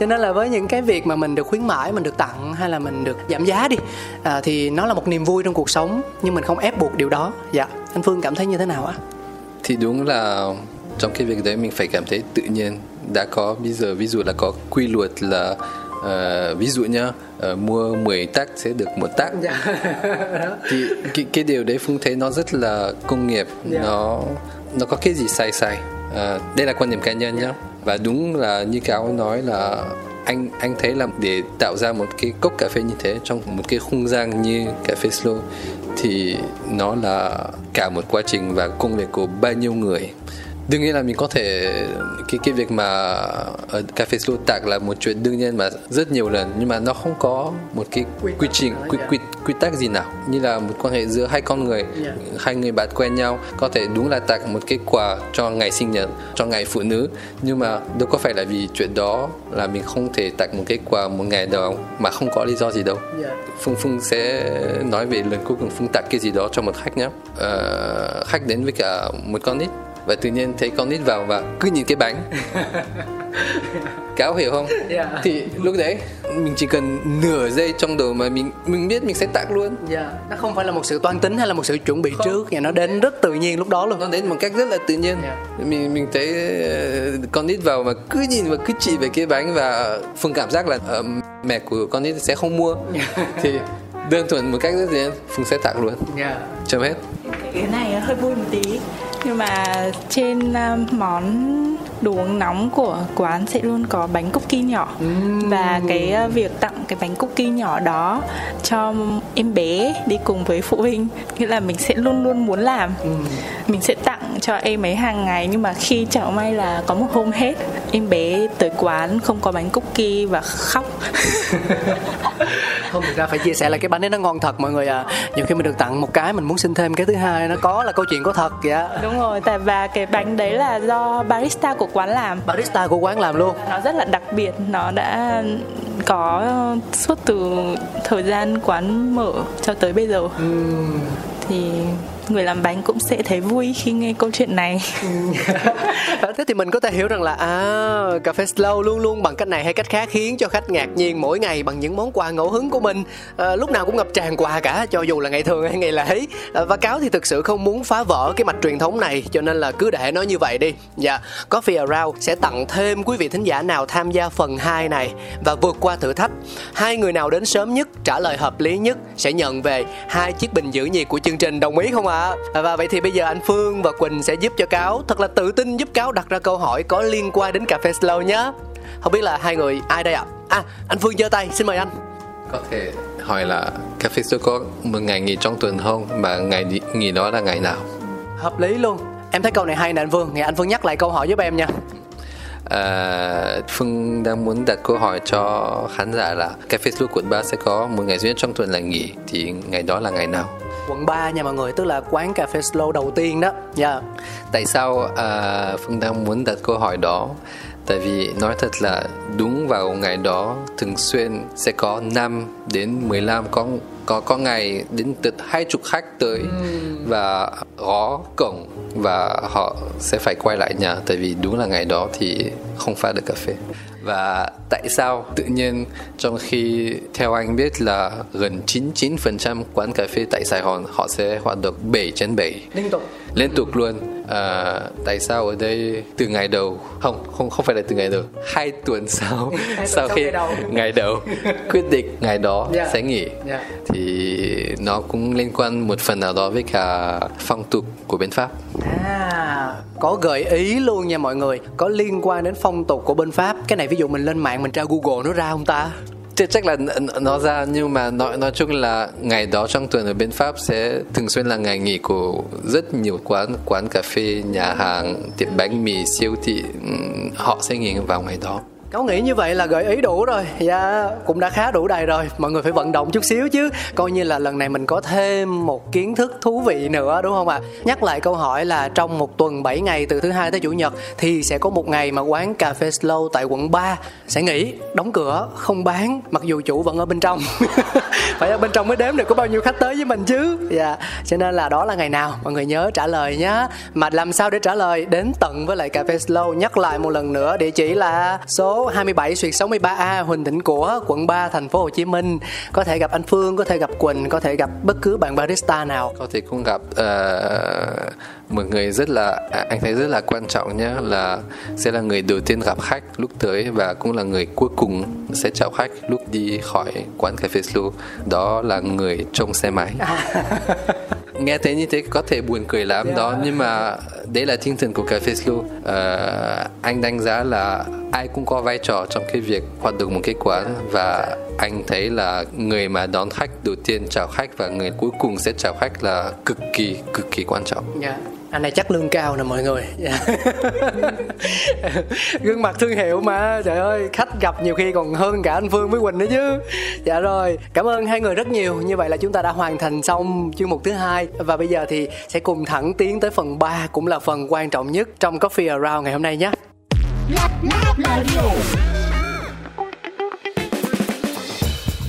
cho nên là với những cái việc mà mình được khuyến mãi mình được tặng hay là mình được giảm giá đi à, thì nó là một niềm vui trong cuộc sống nhưng mình không ép buộc điều đó. Dạ anh phương cảm thấy như thế nào ạ? Thì đúng là trong cái việc đấy mình phải cảm thấy tự nhiên. Đã có bây giờ ví dụ là có quy luật là uh, ví dụ nhá uh, mua 10 tác sẽ được một tác dạ. thì cái, cái điều đấy phương thấy nó rất là công nghiệp dạ. nó nó có cái gì sai sai uh, đây là quan điểm cá nhân nhá và đúng là như cáo nói là anh anh thấy là để tạo ra một cái cốc cà phê như thế trong một cái không gian như cà phê slow thì nó là cả một quá trình và công việc của bao nhiêu người đương nhiên là mình có thể cái cái việc mà ở cà phê slow tạc là một chuyện đương nhiên mà rất nhiều lần nhưng mà nó không có một cái quy, quy trình quy, quy quy tắc gì nào. Như là một quan hệ giữa hai con người yeah. hai người bạn quen nhau có thể đúng là tặng một cái quà cho ngày sinh nhật cho ngày phụ nữ nhưng mà đâu có phải là vì chuyện đó là mình không thể tặng một cái quà một ngày đâu mà không có lý do gì đâu. Yeah. phương phương sẽ nói về lần cuối cùng phương tặng cái gì đó cho một khách nhé. Uh, khách đến với cả một con nít và tự nhiên thấy con nít vào và cứ nhìn cái bánh cáo hiểu không yeah. thì lúc đấy mình chỉ cần nửa giây trong đầu mà mình mình biết mình sẽ tặng luôn yeah. Dạ. nó không phải là một sự toan tính hay là một sự chuẩn bị không. trước và nó đến rất tự nhiên lúc đó luôn nó đến một cách rất là tự nhiên yeah. Dạ. mình mình thấy ờ, con nít vào mà cứ nhìn và cứ chỉ về cái bánh và phương cảm giác là uh, mẹ của con nít sẽ không mua yeah. thì đơn thuần một cách rất dễ phương sẽ tặng luôn yeah. chấm hết cái này hơi vui một tí nhưng mà trên uh, món đồ uống nóng của quán sẽ luôn có bánh cookie nhỏ. Và cái ờ, việc tặng cái bánh cookie nhỏ đó cho em bé đi cùng với phụ huynh nghĩa là mình sẽ luôn luôn muốn làm. Mình sẽ tặng cho em ấy hàng ngày nhưng mà khi chẳng may là có một hôm hết em bé tới quán không có bánh cookie và khóc. Không thực ra phải chia sẻ là cái bánh ấy nó ngon thật mọi người à nhiều khi mình được tặng một cái mình muốn xin thêm cái thứ hai nó có là câu chuyện có thật dạ đúng rồi tại và cái bánh đấy là do barista của quán làm. Barista của quán làm luôn? Nó rất là đặc biệt nó đã có suốt từ thời gian quán mở cho tới bây giờ. Ừm. thì người làm bánh cũng sẽ thấy vui khi nghe câu chuyện này. À, thế thì mình có thể hiểu rằng là à cà phê slow luôn luôn bằng cách này hay cách khác khiến cho khách ngạc nhiên mỗi ngày bằng những món quà ngẫu hứng của mình. À, lúc nào cũng ngập tràn quà cả cho dù là ngày thường hay ngày lễ. À, và cáo thì thực sự không muốn phá vỡ cái mạch truyền thống này cho nên là cứ để nó như vậy đi. Dạ coffee around sẽ tặng thêm quý vị thính giả nào tham gia phần 2 này và vượt qua thử thách. Hai người nào đến sớm nhất trả lời hợp lý nhất sẽ nhận về hai chiếc bình giữ nhiệt của chương trình. Đồng ý không ạ? à? Và vậy thì bây giờ anh Phương và Quỳnh sẽ giúp cho cáo thật là tự tin giúp cáo đặt ra câu hỏi có liên quan đến cà phê slow nhé không biết là hai người ai đây ạ? À? anh Phương giơ tay xin mời anh. Có thể hỏi là cà phê số có một ngày nghỉ trong tuần không mà ngày nghỉ đó là ngày nào? Hợp lý luôn. Em thấy câu này hay nè anh Phương. Ngày anh Phương nhắc lại câu hỏi giúp em nha. À, Phương đang muốn đặt câu hỏi cho khán giả là cà phê số quận 3 sẽ có một ngày duy nhất trong tuần là nghỉ thì ngày đó là ngày nào quận 3 nha mọi người tức là quán cà phê slow đầu tiên đó. Dạ. Tại sao uh, Phương đang muốn đặt câu hỏi đó? Tại vì nói thật là đúng vào ngày đó thường xuyên sẽ có 5 đến 15 có có có ngày đến tận hai chục khách tới và gõ cổng và họ sẽ phải quay lại nhà. Tại vì đúng là ngày đó thì không pha được cà phê. Và tại sao? Tự nhiên trong khi theo anh biết là gần 99% quán cà phê tại Sài Gòn họ sẽ hoạt động 7 trên 7 liên tục. Liên tục luôn à, tại sao ở đây từ ngày đầu? Không không không phải là từ ngày đầu. Hai tuần sau tuần sau sau khi ngày đầu. ngày đầu quyết định ngày đó Dạ. sẽ nghỉ. Dạ. thì nó cũng liên quan một phần nào đó với cả phong tục của bên pháp. À, có gợi ý luôn nha mọi người. Có liên quan đến phong tục của bên Pháp. Cái này ví dụ mình lên mạng mình tra Google nó ra không ta Chắc chắc là nó ra nhưng mà nói nói chung là ngày đó trong tuần ở bên Pháp sẽ thường xuyên là ngày nghỉ của rất nhiều quán quán cà phê, nhà hàng, tiệm bánh mì, siêu thị họ sẽ nghỉ vào ngày đó. Cáo nghĩ như vậy là gợi ý đủ rồi. Dạ cũng đã khá đủ đầy rồi. Mọi người phải vận động chút xíu chứ. Coi như là lần này mình có thêm một kiến thức thú vị nữa đúng không ạ? Nhắc lại câu hỏi là trong một tuần 7 ngày từ thứ hai tới chủ nhật Thì sẽ có một ngày mà quán cà phê slow tại quận 3 Sẽ nghỉ, đóng cửa, không bán Mặc dù chủ vẫn ở bên trong. Phải ở bên trong mới đếm được có bao nhiêu khách tới với mình chứ. Dạ. Cho nên là đó là ngày nào Mọi người nhớ trả lời nhé Mà làm sao để trả lời? Đến tận với lại cà phê slow. Nhắc lại một lần nữa Địa chỉ là số 27 xuyệt 63A Huỳnh Thịnh, của quận 3 thành phố Hồ Chí Minh. Có thể gặp anh Phương, có thể gặp Quỳnh Có thể gặp bất cứ bạn barista nào. Có thể cũng gặp uh một người rất là à, anh thấy rất là quan trọng nhé là sẽ là người đầu tiên gặp khách lúc tới và cũng là người cuối cùng sẽ chào khách lúc đi khỏi quán cà phê slow. Đó là người trông xe máy. Nghe thấy như thế có thể buồn cười lắm đó nhưng mà đấy là tinh thần của cà phê slow. Ờ, anh đánh giá là ai cũng có vai trò trong cái việc hoạt động một cái quán và anh thấy là người mà đón khách đầu tiên chào khách và người cuối cùng sẽ chào khách là cực kỳ cực kỳ quan trọng. Dạ. Anh này chắc lương cao nè mọi người. Gương mặt thương hiệu mà Trời ơi khách gặp nhiều khi còn hơn cả anh Phương với Quỳnh nữa chứ. Dạ rồi Cảm ơn hai người rất nhiều. Như vậy là chúng ta đã hoàn thành xong chuyên mục thứ hai. Và bây giờ thì sẽ cùng thẳng tiến tới phần 3 Cũng là phần quan trọng nhất trong Coffee Around ngày hôm nay nhé.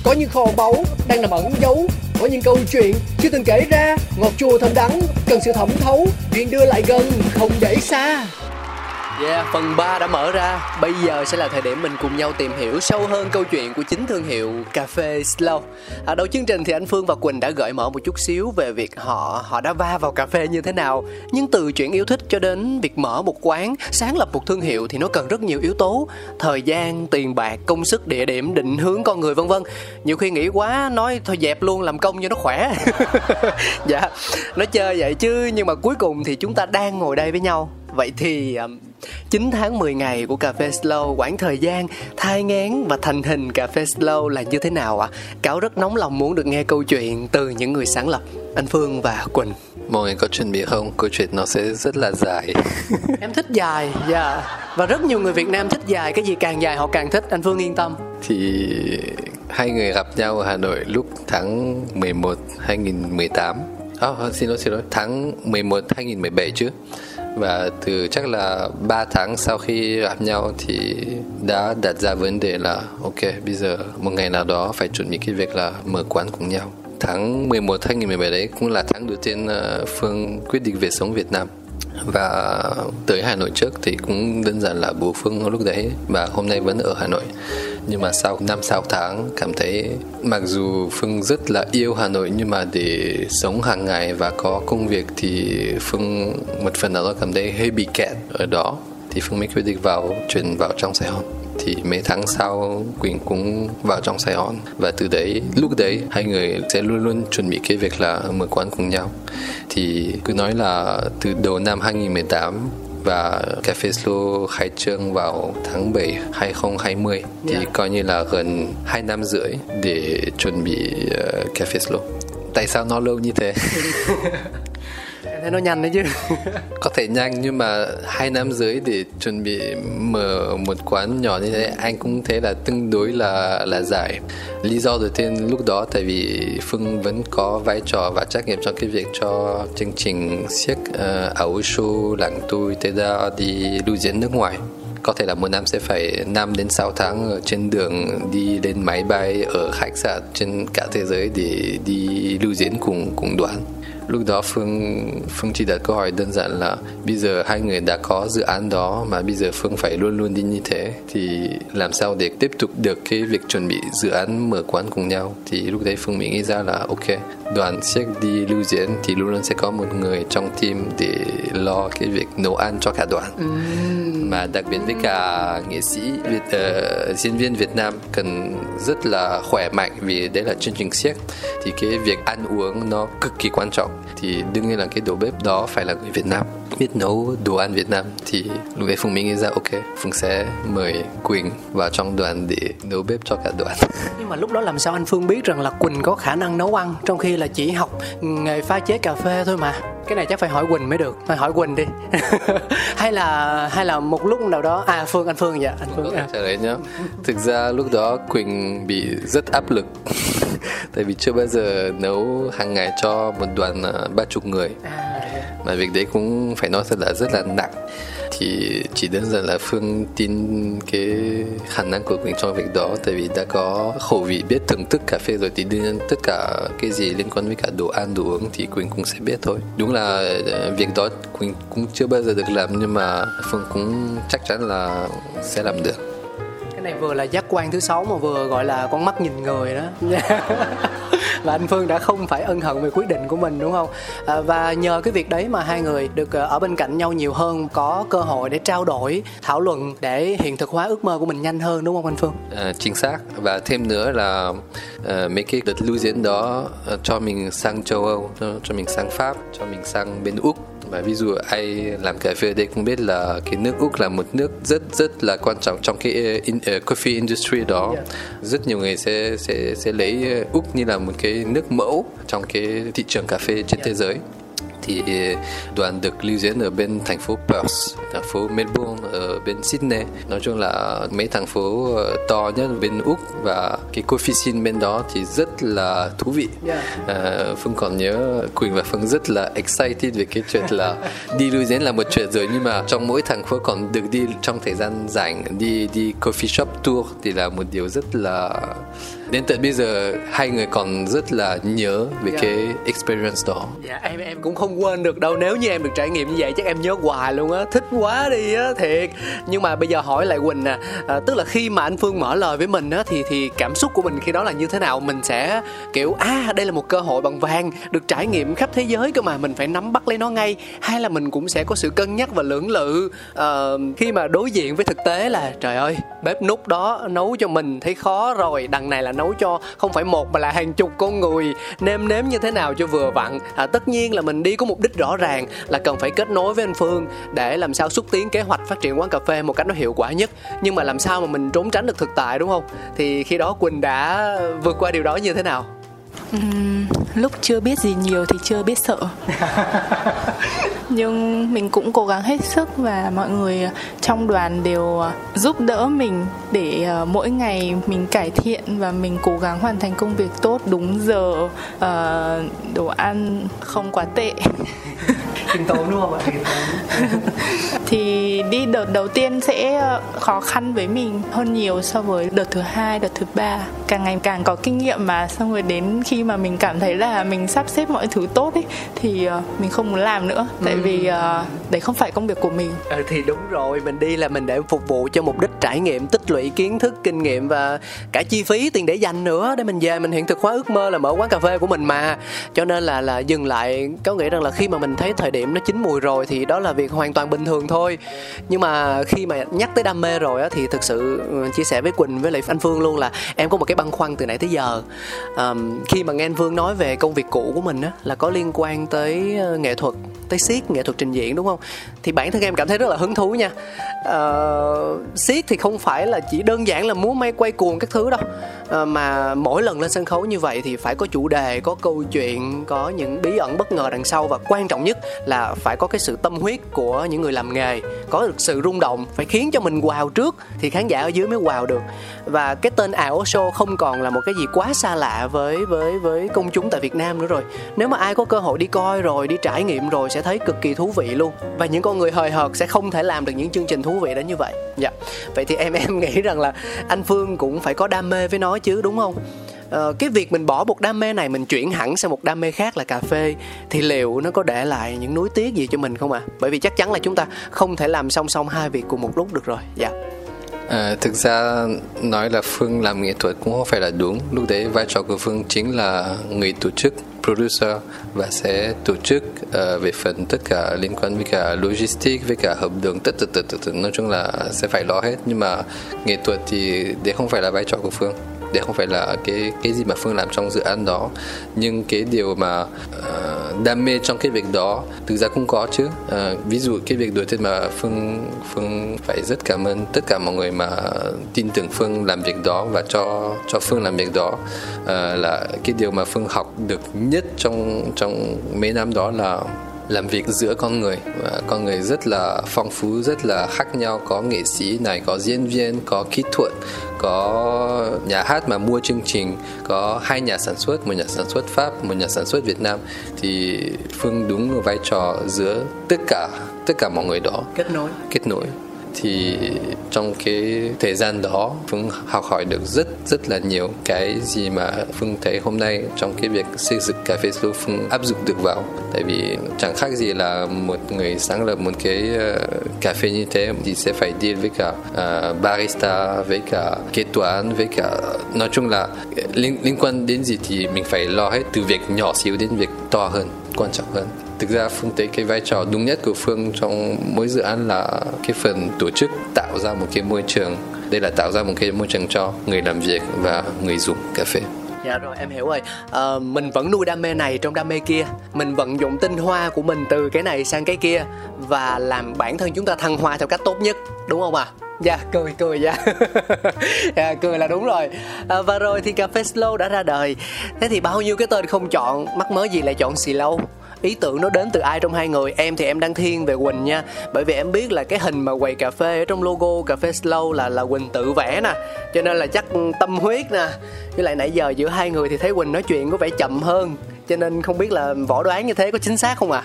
Có những kho báu đang nằm ẩn giấu có những câu chuyện chưa từng kể ra. Ngọt chua thơm đắng, cần sự thẩm thấu, Chuyện đưa lại gần, không để xa. Yeah, phần 3 đã mở ra. Bây giờ sẽ là thời điểm mình cùng nhau tìm hiểu sâu hơn câu chuyện của chính thương hiệu cà phê Slow. Ở đầu chương trình thì anh Phương và Quỳnh đã gợi mở một chút xíu về việc họ họ đã va vào cà phê như thế nào. Nhưng từ chuyện yêu thích cho đến việc mở một quán, sáng lập một thương hiệu thì nó cần rất nhiều yếu tố, thời gian, tiền bạc, công sức, địa điểm, định hướng con người vân vân. Nhiều khi nghĩ quá nói thôi dẹp luôn làm công cho nó khỏe. dạ, nói chơi vậy chứ nhưng mà cuối cùng thì chúng ta đang ngồi đây với nhau. Vậy thì um, 9 tháng 10 ngày của cà phê slow quãng thời gian thai ngán và thành hình cà phê slow là như thế nào ạ? À? cáo rất nóng lòng muốn được nghe câu chuyện từ những người sáng lập anh phương và quỳnh. Mọi người có chuẩn bị không? Câu chuyện nó sẽ rất là dài. Em thích dài dạ. Yeah. và rất nhiều người việt nam thích dài cái gì càng dài họ càng thích anh phương yên tâm. Thì hai người gặp nhau ở Hà Nội lúc tháng 11 2018 À, xin lỗi xin lỗi tháng 11 2017 chứ và từ chắc là 3 tháng sau khi gặp nhau thì đã đặt ra vấn đề là, ok, bây giờ một ngày nào đó phải chuẩn bị cái việc là mở quán cùng nhau. Tháng 11 2017 đấy cũng là tháng đầu tiên ờ, Phương quyết định về sống Việt Nam và tới Hà Nội trước thì cũng đơn giản là bố Phương lúc đấy và hôm nay vẫn ở Hà Nội. Nhưng mà sau năm, sáu tháng, cảm thấy mặc dù Phương rất là yêu Hà Nội, nhưng mà để sống hàng ngày và có công việc thì Phương một phần nào đó cảm thấy hơi bị kẹt ở đó. Thì Phương mới quyết định vào, chuyển vào trong Sài Gòn thì mấy tháng sau Quỳnh cũng vào trong Sài Gòn và từ đấy lúc đấy hai người sẽ luôn luôn chuẩn bị cái việc là mở quán cùng nhau thì cứ nói là từ đầu năm 2018 và Cafe Slow khai trương vào tháng 7 2020 yeah. thì dạ. coi như là gần 2 năm rưỡi để chuẩn bị uh, Cafe Slow. Tại sao nó lâu như thế? thấy nó nhanh đấy chứ. Có thể nhanh nhưng mà hai năm dưới để chuẩn bị mở một quán nhỏ như thế anh cũng thấy là tương đối là là dài lý do đầu tiên lúc đó tại vì phương vẫn có vai trò và trách nhiệm trong cái việc cho chương trình siếc uh, ảo show làng tôi Teda đi lưu diễn nước ngoài. Có thể là một năm sẽ phải 5 đến 6 tháng ở trên đường đi lên máy bay ở khách sạn trên cả thế giới để đi lưu diễn cùng cùng đoàn lúc đó phương phương chỉ đặt câu hỏi đơn giản là bây giờ hai người đã có dự án đó mà bây giờ phương phải luôn luôn đi như thế, thì làm sao để tiếp tục được cái việc chuẩn bị dự án mở quán cùng nhau thì lúc đấy phương mới nghĩ ra là ok, đoàn siếc đi lưu diễn thì luôn luôn sẽ có một người trong team để lo cái việc nấu ăn cho cả đoàn ừ mà đặc biệt với cả nghệ sĩ Việt, uh, diễn viên Việt Nam cần rất là khỏe mạnh vì đấy là chương trình siếc. Thì cái việc ăn uống nó cực kỳ quan trọng. Thì đương nhiên là cái đầu bếp đó phải là người Việt Nam biết nấu đồ ăn Việt Nam thì lúc đấy Phương Mỹ nghĩ ra ok Phương sẽ mời Quỳnh vào trong đoàn để nấu bếp cho cả đoàn. Nhưng mà lúc đó làm sao anh Phương biết rằng là Quỳnh có khả năng nấu ăn trong khi là chỉ học nghề pha chế cà phê thôi mà. Cái này chắc phải hỏi Quỳnh mới được phải hỏi Quỳnh đi. Hay là hay là một lúc nào đó à Phương anh Phương dạ anh Phương à. trả lời nhá. Thực ra lúc đó Quỳnh bị rất áp lực. Tại vì chưa bao giờ nấu hàng ngày cho một đoàn à, ba chục người. À, mà việc đấy cũng phải nói thật là rất là nặng. Thì chỉ đơn giản là phương tin cái khả năng của mình trong việc đó, tại vì đã có khẩu vị, biết thưởng thức cà phê rồi thì đương nhiên tất cả cái gì liên quan với cả đồ ăn, đồ uống thì quỳnh cũng sẽ biết thôi. Đúng là ờ, việc đó quỳnh cũng chưa bao giờ được làm, nhưng mà phương cũng chắc chắn là sẽ làm được này vừa là giác quan thứ sáu mà vừa gọi là con mắt nhìn người đó. Và anh Phương đã không phải ân hận về quyết định của mình đúng không? À, và nhờ cái việc đấy mà hai người được ờ, ở bên cạnh nhau nhiều hơn có cơ hội để trao đổi thảo luận để hiện thực hóa ước mơ của mình nhanh hơn đúng không anh Phương? À, chính xác. Và thêm nữa là uh, mấy cái đợt lưu diễn đó uh, cho mình sang châu Âu cho, cho mình sang Pháp cho mình sang bên Úc và ví dụ ai làm cà phê ở đây cũng biết là cái nước Úc là một nước rất rất là quan trọng trong cái in, uh, coffee industry đó yeah. rất nhiều người sẽ sẽ sẽ lấy Úc như là một cái nước mẫu trong cái thị trường cà phê trên yeah. thế giới thì đoàn được lưu diễn ở bên thành phố Perth, thành phố Melbourne ở bên Sydney. Nói chung là mấy thành phố ờ, to nhất bên Úc và cái coffee scene bên đó thì rất là thú vị. Yeah. À, Phương còn nhớ Quỳnh và Phương rất là excited về cái chuyện là đi lưu diễn là một chuyện rồi nhưng mà trong mỗi thành phố còn được đi trong thời gian rảnh đi đi coffee shop tour thì là một điều rất là đến tận bây giờ hai người còn rất là nhớ về yeah. Dạ. cái experience đó. Dạ em em cũng không quên được đâu. Nếu như em được trải nghiệm như vậy chắc em nhớ hoài luôn á. Thích quá đi á thiệt. Nhưng mà bây giờ hỏi lại quỳnh nè à, tức là khi mà anh phương mở lời với mình á thì thì cảm xúc của mình khi đó là như thế nào? Mình sẽ kiểu à đây là một cơ hội bằng vàng được trải nghiệm khắp thế giới cơ mà mình phải nắm bắt lấy nó ngay. Hay là mình cũng sẽ có sự cân nhắc và lưỡng lự uh, khi mà đối diện với thực tế là trời ơi bếp nút đó nấu cho mình thấy khó rồi đằng này là nấu cho không phải một mà là hàng chục con người. Nêm nếm như thế nào cho vừa vặn? À, tất nhiên là mình đi có mục đích rõ ràng là cần phải kết nối với anh Phương để làm sao xúc tiến kế hoạch phát triển quán cà phê một cách nó hiệu quả nhất. Nhưng mà làm sao mà mình trốn tránh được thực tại đúng không? Thì khi đó Quỳnh đã vượt qua điều đó như thế nào? Uhm, lúc chưa biết gì nhiều thì chưa biết sợ. Nhưng mình cũng cố gắng hết sức và mọi người trong đoàn đều ờ, giúp đỡ mình để ờ, mỗi ngày mình cải thiện và mình cố gắng hoàn thành công việc tốt đúng giờ ờ, đồ ăn không quá tệ. Khiêm tốn đúng không ạ? Thì đi đợt đầu tiên sẽ khó khăn với mình hơn nhiều so với đợt thứ hai đợt thứ ba. Càng ngày càng có kinh nghiệm mà xong rồi đến khi mà mình cảm thấy là mình sắp xếp mọi thứ tốt ấy thì mình không muốn làm nữa. Tại ừ. vì uh, đấy không phải công việc của mình. Ừ, thì đúng rồi mình đi là mình để phục vụ cho mục đích trải nghiệm tích lũy kiến thức kinh nghiệm và cả chi phí tiền để dành nữa. Để mình về mình hiện thực hóa ước mơ là mở quán cà phê của mình mà. Cho nên là là dừng lại có nghĩa rằng là khi mà mình thấy thời điểm nó chín mùi rồi thì đó là việc hoàn toàn bình thường thôi. Nhưng mà khi mà nhắc tới đam mê rồi á thì thực sự ừ, chia sẻ với quỳnh với lại anh phương luôn là em có một cái băn khoăn từ nãy tới giờ. Um, khi mà nghe anh Vương nói về công việc cũ của mình á là có liên quan tới ờ, nghệ thuật tới siết nghệ thuật trình diễn đúng không? Thì bản thân em cảm thấy rất là hứng thú nha. Ờ, uh, siết thì không phải là chỉ đơn giản là múa may quay cuồng các thứ đâu. Uh, mà mỗi lần lên sân khấu như vậy thì phải có chủ đề có câu chuyện có những bí ẩn bất ngờ đằng sau và quan trọng nhất là phải có cái sự tâm huyết của những người làm nghề có được sự rung động phải khiến cho mình wow trước thì khán giả ở dưới mới wow được. Và cái tên ảo show không còn là một cái gì quá xa lạ với với với công chúng tại Việt Nam nữa rồi. Nếu mà ai có cơ hội đi coi rồi đi trải nghiệm rồi sẽ thấy cực kỳ thú vị luôn. Và những con người hời hợt sẽ không thể làm được những chương trình thú vị đến như vậy. Dạ. Vậy thì em em nghĩ rằng là anh Phương cũng phải có đam mê với nó chứ đúng không? Ờ, cái việc mình bỏ một đam mê này mình chuyển hẳn sang một đam mê khác là cà phê thì liệu nó có để lại những nuối tiếc gì cho mình không ạ? À? bởi vì chắc chắn là chúng ta không thể làm song song hai việc cùng một lúc được rồi. Dạ. yeah. À, thực ra nói là Phương làm nghệ thuật cũng không phải là đúng. Lúc đấy vai trò của Phương chính là người tổ chức producer và sẽ tổ chức uh, về phần tất cả liên quan với cả logistics với cả hợp đồng tất tất tất tất. Nói chung là sẽ phải lo hết. Nhưng mà nghệ thuật thì đấy không phải là vai trò của Phương để không phải là cái cái gì mà phương làm trong dự án đó. Nhưng cái điều mà uh, đam mê trong cái việc đó thực ra cũng có chứ. Uh, ví dụ cái việc đầu tiên mà phương phương phải rất cảm ơn tất cả mọi người mà tin tưởng phương làm việc đó và cho cho phương làm việc đó. Uh, là cái điều mà phương học được nhất trong trong mấy năm đó là làm việc giữa con người. Và con người rất là phong phú rất là khác nhau. Có nghệ sĩ này có diễn viên có kỹ thuật có nhà hát mà mua chương trình có hai nhà sản xuất một nhà sản xuất pháp một nhà sản xuất việt nam. Thì phương đúng vai trò giữa tất cả tất cả mọi người đó. Kết nối. Kết nối thì trong cái thời gian đó phương học hỏi được rất rất là nhiều cái gì mà phương thấy hôm nay trong cái việc xây dựng cà phê slow phương áp dụng được vào. Tại vì chẳng khác gì là một người sáng lập một cái uh, cà phê như thế thì sẽ phải đi với cả uh, barista với cả kế toán với cả nói chung là ờ, liên liên quan đến gì thì mình phải lo hết từ việc nhỏ xíu đến việc to hơn quan trọng hơn. Thực ra phương thấy cái vai trò đúng nhất của phương trong mỗi dự án là cái phần tổ chức tạo ra một cái môi trường. Đây là tạo ra một cái môi trường cho người làm việc và người dùng cà phê. Dạ rồi em hiểu rồi. À, mình vẫn nuôi đam mê này trong đam mê kia. Mình vận dụng tinh hoa của mình từ cái này sang cái kia và làm bản thân chúng ta thăng hoa theo cách tốt nhất đúng không ạ? à? Dạ cười cười dạ. Dạ cười là đúng rồi. À, và rồi thì cà phê slow đã ra đời. Thế thì bao nhiêu cái tên không chọn mắc mớ gì lại chọn xì lâu ý tưởng nó đến từ ai trong hai người? Em thì em đang thiên về quỳnh nha. Bởi vì em biết là cái hình mà quầy cà phê ở trong logo cà phê slow là là quỳnh tự vẽ nè. Cho nên là chắc tâm huyết nè. Với lại nãy giờ giữa hai người thì thấy quỳnh nói chuyện có vẻ chậm hơn. Cho nên không biết là võ đoán như thế có chính xác không à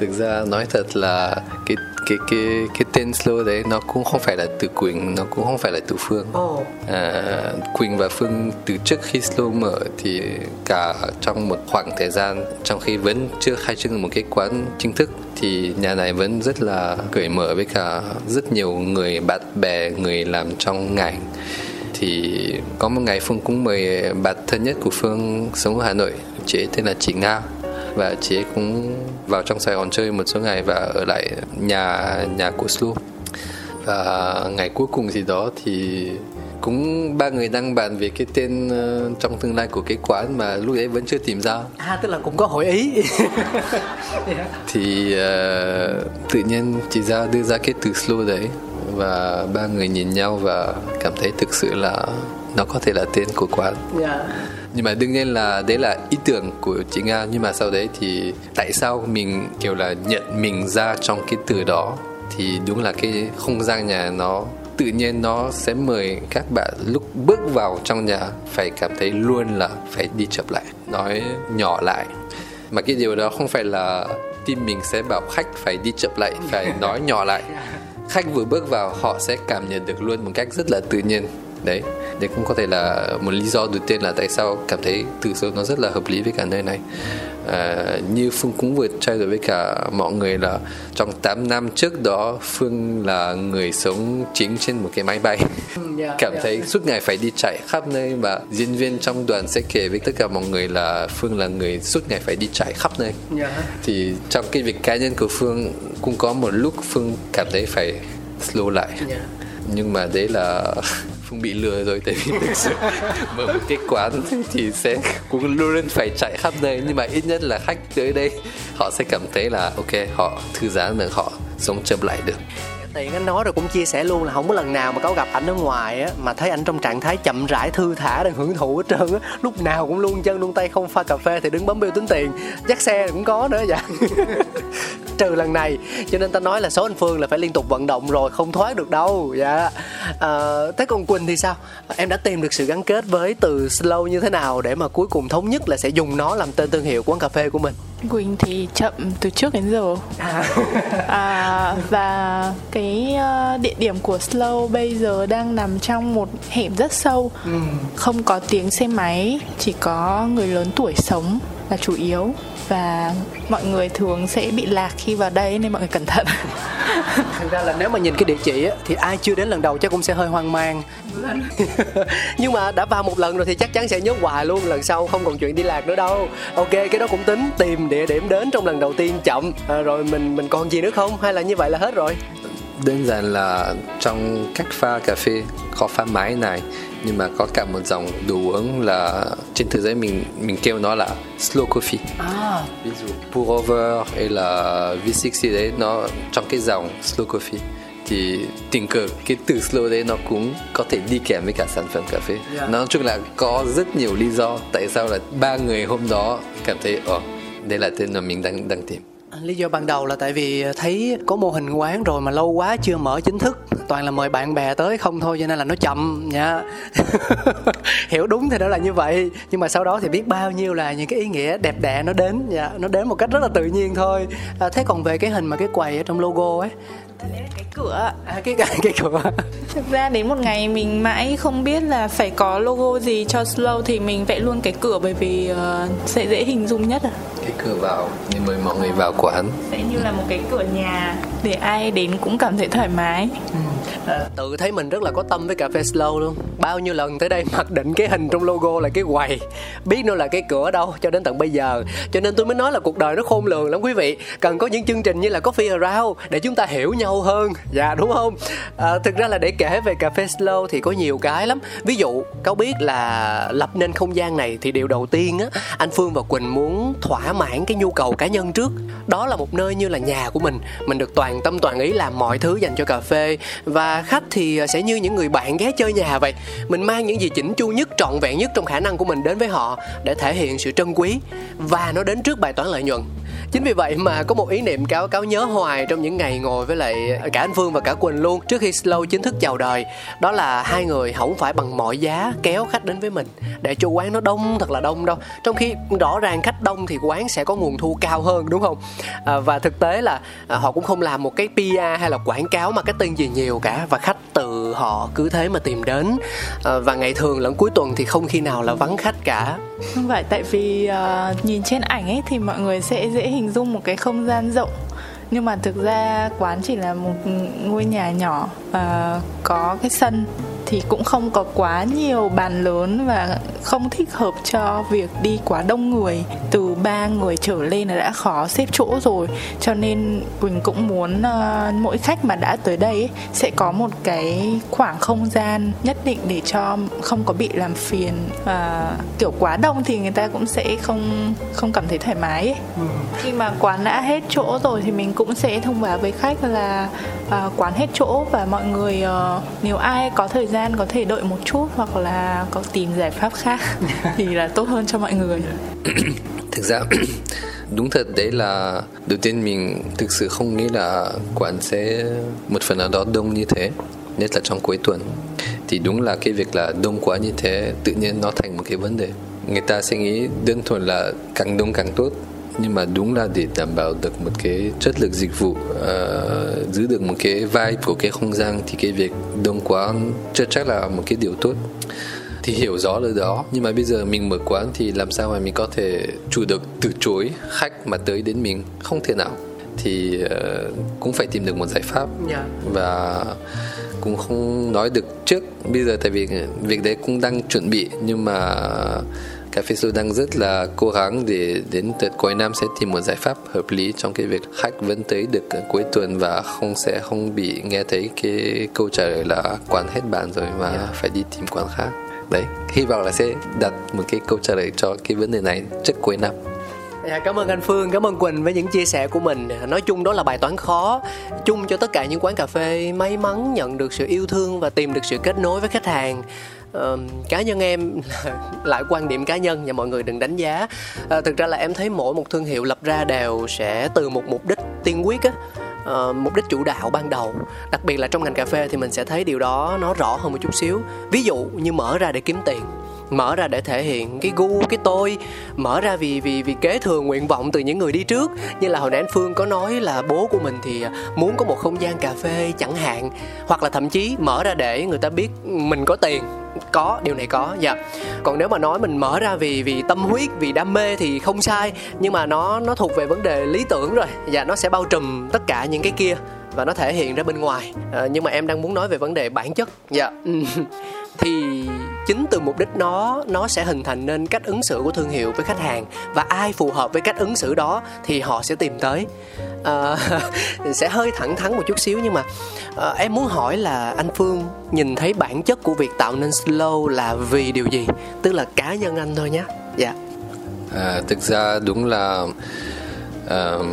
thực ra nói thật là cái cái cái cái tên slow đấy nó cũng không phải là từ Quỳnh nó cũng không phải là từ Phương. Oh. à, Quỳnh và Phương từ trước khi slow mở thì cả trong một khoảng thời gian trong khi vẫn chưa khai trương một cái quán chính thức thì nhà này vẫn rất là cởi mở với cả rất nhiều người bạn bè người làm trong ngành. Thì có một ngày Phương cũng mời bạn thân nhất của Phương sống ở Hà Nội chị tên là chị Nga và chị ấy cũng vào trong Sài Gòn chơi một số ngày và ở lại nhà nhà của Sloop và ngày cuối cùng gì đó thì cũng ba người đang bàn về cái tên uh, trong tương lai của cái quán mà lúc đấy vẫn chưa tìm ra. À tức là cũng có hội ý. Thì uh, tự nhiên chị ra đưa ra cái từ slow đấy và ba người nhìn nhau và cảm thấy thực sự là nó có thể là tên của quán. Yeah. Nhưng mà đương nhiên là đấy là ý tưởng của chị nga. Nhưng mà sau đấy thì tại sao mình kiểu là nhận mình ra trong cái từ đó? Thì đúng là cái không gian nhà nó tự nhiên nó sẽ mời các bạn lúc bước vào trong nhà phải cảm thấy luôn là phải đi chậm lại nói nhỏ lại. Mà cái điều đó không phải là tim mình sẽ bảo khách phải đi chậm lại phải nói nhỏ lại. Khách vừa bước vào họ sẽ cảm nhận được luôn một cách rất là tự nhiên đấy đấy cũng có thể là một lý do đầu tiên là tại sao cảm thấy từ số nó rất là hợp lý với cả nơi này à, như Phương cũng vừa trao đổi với cả mọi người là trong 8 năm trước đó Phương là người sống chính trên một cái máy bay yeah, cảm yeah. thấy suốt ngày phải đi chạy khắp nơi và diễn viên trong đoàn sẽ kể với tất cả mọi người là Phương là người suốt ngày phải đi chạy khắp nơi yeah. thì trong cái việc cá nhân của Phương cũng có một lúc Phương cảm thấy phải slow lại yeah. Nhưng mà đấy là không bị lừa rồi tại vì thực sự mở một cái quán thì sẽ cũng luôn luôn phải chạy khắp nơi. Nhưng mà ít nhất là khách tới đây họ sẽ cảm thấy là ok họ thư giãn được họ sống chậm lại được tiện anh nói rồi cũng chia sẻ luôn là không có lần nào mà có gặp ảnh ở ngoài á mà thấy anh trong trạng thái chậm rãi thư thả đang hưởng thụ hết trơn á. Lúc nào cũng luôn chân luôn tay không pha cà phê thì đứng bấm bill tính tiền. Dắt xe cũng có nữa dạ trừ lần này cho nên ta nói là số anh phương là phải liên tục vận động rồi không thoát được đâu dạ. À, thế còn quỳnh thì sao? Em đã tìm được sự gắn kết với từ slow như thế nào để mà cuối cùng thống nhất là sẽ dùng nó làm tên thương hiệu quán cà phê của mình? Quỳnh thì chậm từ trước đến giờ à. à, và cái uh, địa điểm của Slow bây giờ đang nằm trong một hẻm rất sâu ừ. không có tiếng xe máy chỉ có người lớn tuổi sống là chủ yếu và mọi người thường sẽ bị lạc khi vào đây nên mọi người cẩn thận. Thực ra là nếu mà nhìn cái địa chỉ á, thì ai chưa đến lần đầu chắc cũng sẽ hơi hoang mang. Nhưng mà đã vào một lần rồi thì chắc chắn sẽ nhớ hoài luôn lần sau không còn chuyện đi lạc nữa đâu. Ok cái đó cũng tính tìm địa điểm đến trong lần đầu tiên chậm. À, rồi mình mình còn gì nữa không? Hay là như vậy là hết rồi? Đơn giản là trong cách pha cà phê có pha máy này nhưng mà có cả một dòng đồ uống là trên thế giới mình mình kêu nó là slow coffee à. ví dụ pour over hay là V60 đấy nó trong cái dòng slow coffee thì tình cờ cái từ slow đấy nó cũng có thể đi kèm với cả sản phẩm cà phê yeah. nói chung là có rất nhiều lý do tại sao là ba người hôm đó cảm thấy ồ oh, đây là tên mà mình đang đang tìm lý do ban đầu là tại vì thấy có mô hình quán rồi mà lâu quá chưa mở chính thức. Toàn là mời bạn bè tới không thôi cho nên là nó chậm nha. Hiểu đúng thì đó là như vậy. Nhưng mà sau đó thì biết bao nhiêu là những cái ý nghĩa đẹp đẽ nó đến dạ nó đến một cách rất là tự nhiên thôi. À, thế còn về cái hình mà cái quầy ở trong logo ấy cái cửa. À, cái cái, cái cửa. Thực ra đến một ngày mình mãi không biết là phải có logo gì cho slow thì mình vẽ luôn cái cửa bởi vì uh, sẽ dễ hình dung nhất à cái cửa vào để mời mọi người vào quán sẽ như là một cái cửa nhà để ai đến cũng cảm thấy thoải mái. Ừ à, tự thấy mình rất là có tâm với cà phê slow luôn. Bao nhiêu lần tới đây mặc định cái hình trong logo là cái quầy. Biết nó là cái cửa đâu cho đến tận bây giờ. Cho nên tôi mới nói là cuộc đời nó khôn lường lắm quý vị. Cần có những chương trình như là coffee around để chúng ta hiểu nhau hơn. Dạ đúng không? À, thực ra là để kể về cà phê slow thì có nhiều cái lắm. Ví dụ cáo biết là lập nên không gian này thì điều đầu tiên á anh phương và quỳnh muốn thỏa mãn cái nhu cầu cá nhân trước. Đó là một nơi như là nhà của mình. Mình được toàn tâm toàn ý làm mọi thứ dành cho cà phê. Và khách thì à, sẽ như những người bạn ghé chơi nhà vậy. Mình mang những gì chỉnh chu nhất, trọn vẹn nhất trong khả năng của mình đến với họ để thể hiện sự trân quý. Và nó đến trước bài toán lợi nhuận chính vì vậy mà có một ý niệm cáo cáo nhớ hoài trong những ngày ngồi với lại cả anh phương và cả quỳnh luôn trước khi slow chính thức chào đời. Đó là hai người không phải bằng mọi giá kéo khách đến với mình. Để cho quán nó đông thật là đông đâu. Trong khi rõ ràng khách đông thì quán sẽ có nguồn thu cao hơn đúng không? À, và thực tế là à, họ cũng không làm một cái PR hay là quảng cáo marketing gì nhiều cả. Và khách từ họ cứ thế mà tìm đến. À, và ngày thường lẫn cuối tuần thì không khi nào là vắng khách cả. Không phải tại vì uh, nhìn trên ảnh ấy thì mọi người sẽ dễ hình dung một cái không gian rộng. Nhưng mà thực ra quán chỉ là một ngôi nhà nhỏ và có cái sân thì cũng không có quá nhiều bàn lớn và không thích hợp cho việc đi quá đông người từ ba người trở lên là đã khó xếp chỗ rồi cho nên quỳnh cũng muốn uh, mỗi khách mà đã tới đây ấy, sẽ có một cái khoảng không gian nhất định để cho không có bị làm phiền và kiểu quá đông thì người ta cũng sẽ không không cảm thấy thoải mái ấy. Ừ. khi mà quán đã hết chỗ rồi thì mình cũng sẽ thông báo với khách là uh, quán hết chỗ và mọi người uh, nếu ai có thời gian có thể đợi một chút hoặc là có tìm giải pháp khác thì là tốt hơn cho mọi người. Thực ra đúng thật đấy là đầu tiên mình thực sự không nghĩ là quán sẽ một phần nào đó đông như thế nhất là trong cuối tuần. Thì đúng là cái việc là đông quá như thế tự nhiên nó thành một cái vấn đề. Người ta sẽ nghĩ đơn thuần là càng đông càng tốt nhưng mà đúng là để đảm bảo được một cái chất lượng dịch vụ uh, giữ được một cái vibe của cái không gian thì cái việc đông quá chưa chắc là một cái điều tốt thì hiểu rõ được đó nhưng mà bây giờ mình mở quán thì làm sao mà mình có thể chủ được từ chối khách mà tới đến mình không thể nào thì uh, cũng phải tìm được một giải pháp yeah. Dạ. và cũng không nói được trước bây giờ tại vì việc đấy cũng đang chuẩn bị nhưng mà Cà phê Slow đang rất là cố gắng để đến tận cuối năm sẽ tìm một giải pháp hợp lý trong cái việc khách vẫn tới được cuối tuần và không sẽ không bị nghe thấy cái câu trả lời là quán hết bàn rồi mà yeah. phải đi tìm quán khác đấy hy vọng là sẽ đặt một cái câu trả lời cho cái vấn đề này trước cuối năm À, cảm ơn anh Phương, cảm ơn Quỳnh với những chia sẻ của mình. Nói chung đó là bài toán khó, chung cho tất cả những quán cà phê may mắn nhận được sự yêu thương và tìm được sự kết nối với khách hàng. Uh, cá nhân em lại quan điểm cá nhân và mọi người đừng đánh giá. Uh, thực ra là em thấy mỗi một thương hiệu lập ra đều sẽ từ một mục đích tiên quyết á uh, mục đích chủ đạo ban đầu. Đặc biệt là trong ngành cà phê thì mình sẽ thấy điều đó nó rõ hơn một chút xíu. Ví dụ như mở ra để kiếm tiền mở ra để thể hiện cái gu cái tôi. Mở ra vì vì vì kế thừa nguyện vọng từ những người đi trước. Như là hồi nãy anh phương có nói là bố của mình thì à, muốn có một không gian cà phê chẳng hạn. Hoặc là thậm chí mở ra để người ta biết mình có tiền. Có điều này có dạ. Còn nếu mà nói mình mở ra vì vì tâm huyết vì đam mê thì không sai. Nhưng mà nó nó thuộc về vấn đề lý tưởng rồi. Dạ nó sẽ bao trùm tất cả những cái kia và nó thể hiện ra bên ngoài. À, nhưng mà em đang muốn nói về vấn đề bản chất dạ. thì chính từ mục đích nó nó sẽ hình thành nên cách ứng xử của thương hiệu với khách hàng. Và ai phù hợp với cách ứng xử đó thì họ sẽ tìm tới. À, sẽ hơi thẳng thắn một chút xíu nhưng mà à, em muốn hỏi là anh phương nhìn thấy bản chất của việc tạo nên slow là vì điều gì? Tức là cá nhân anh thôi nhé dạ. À, thực ra đúng là uh,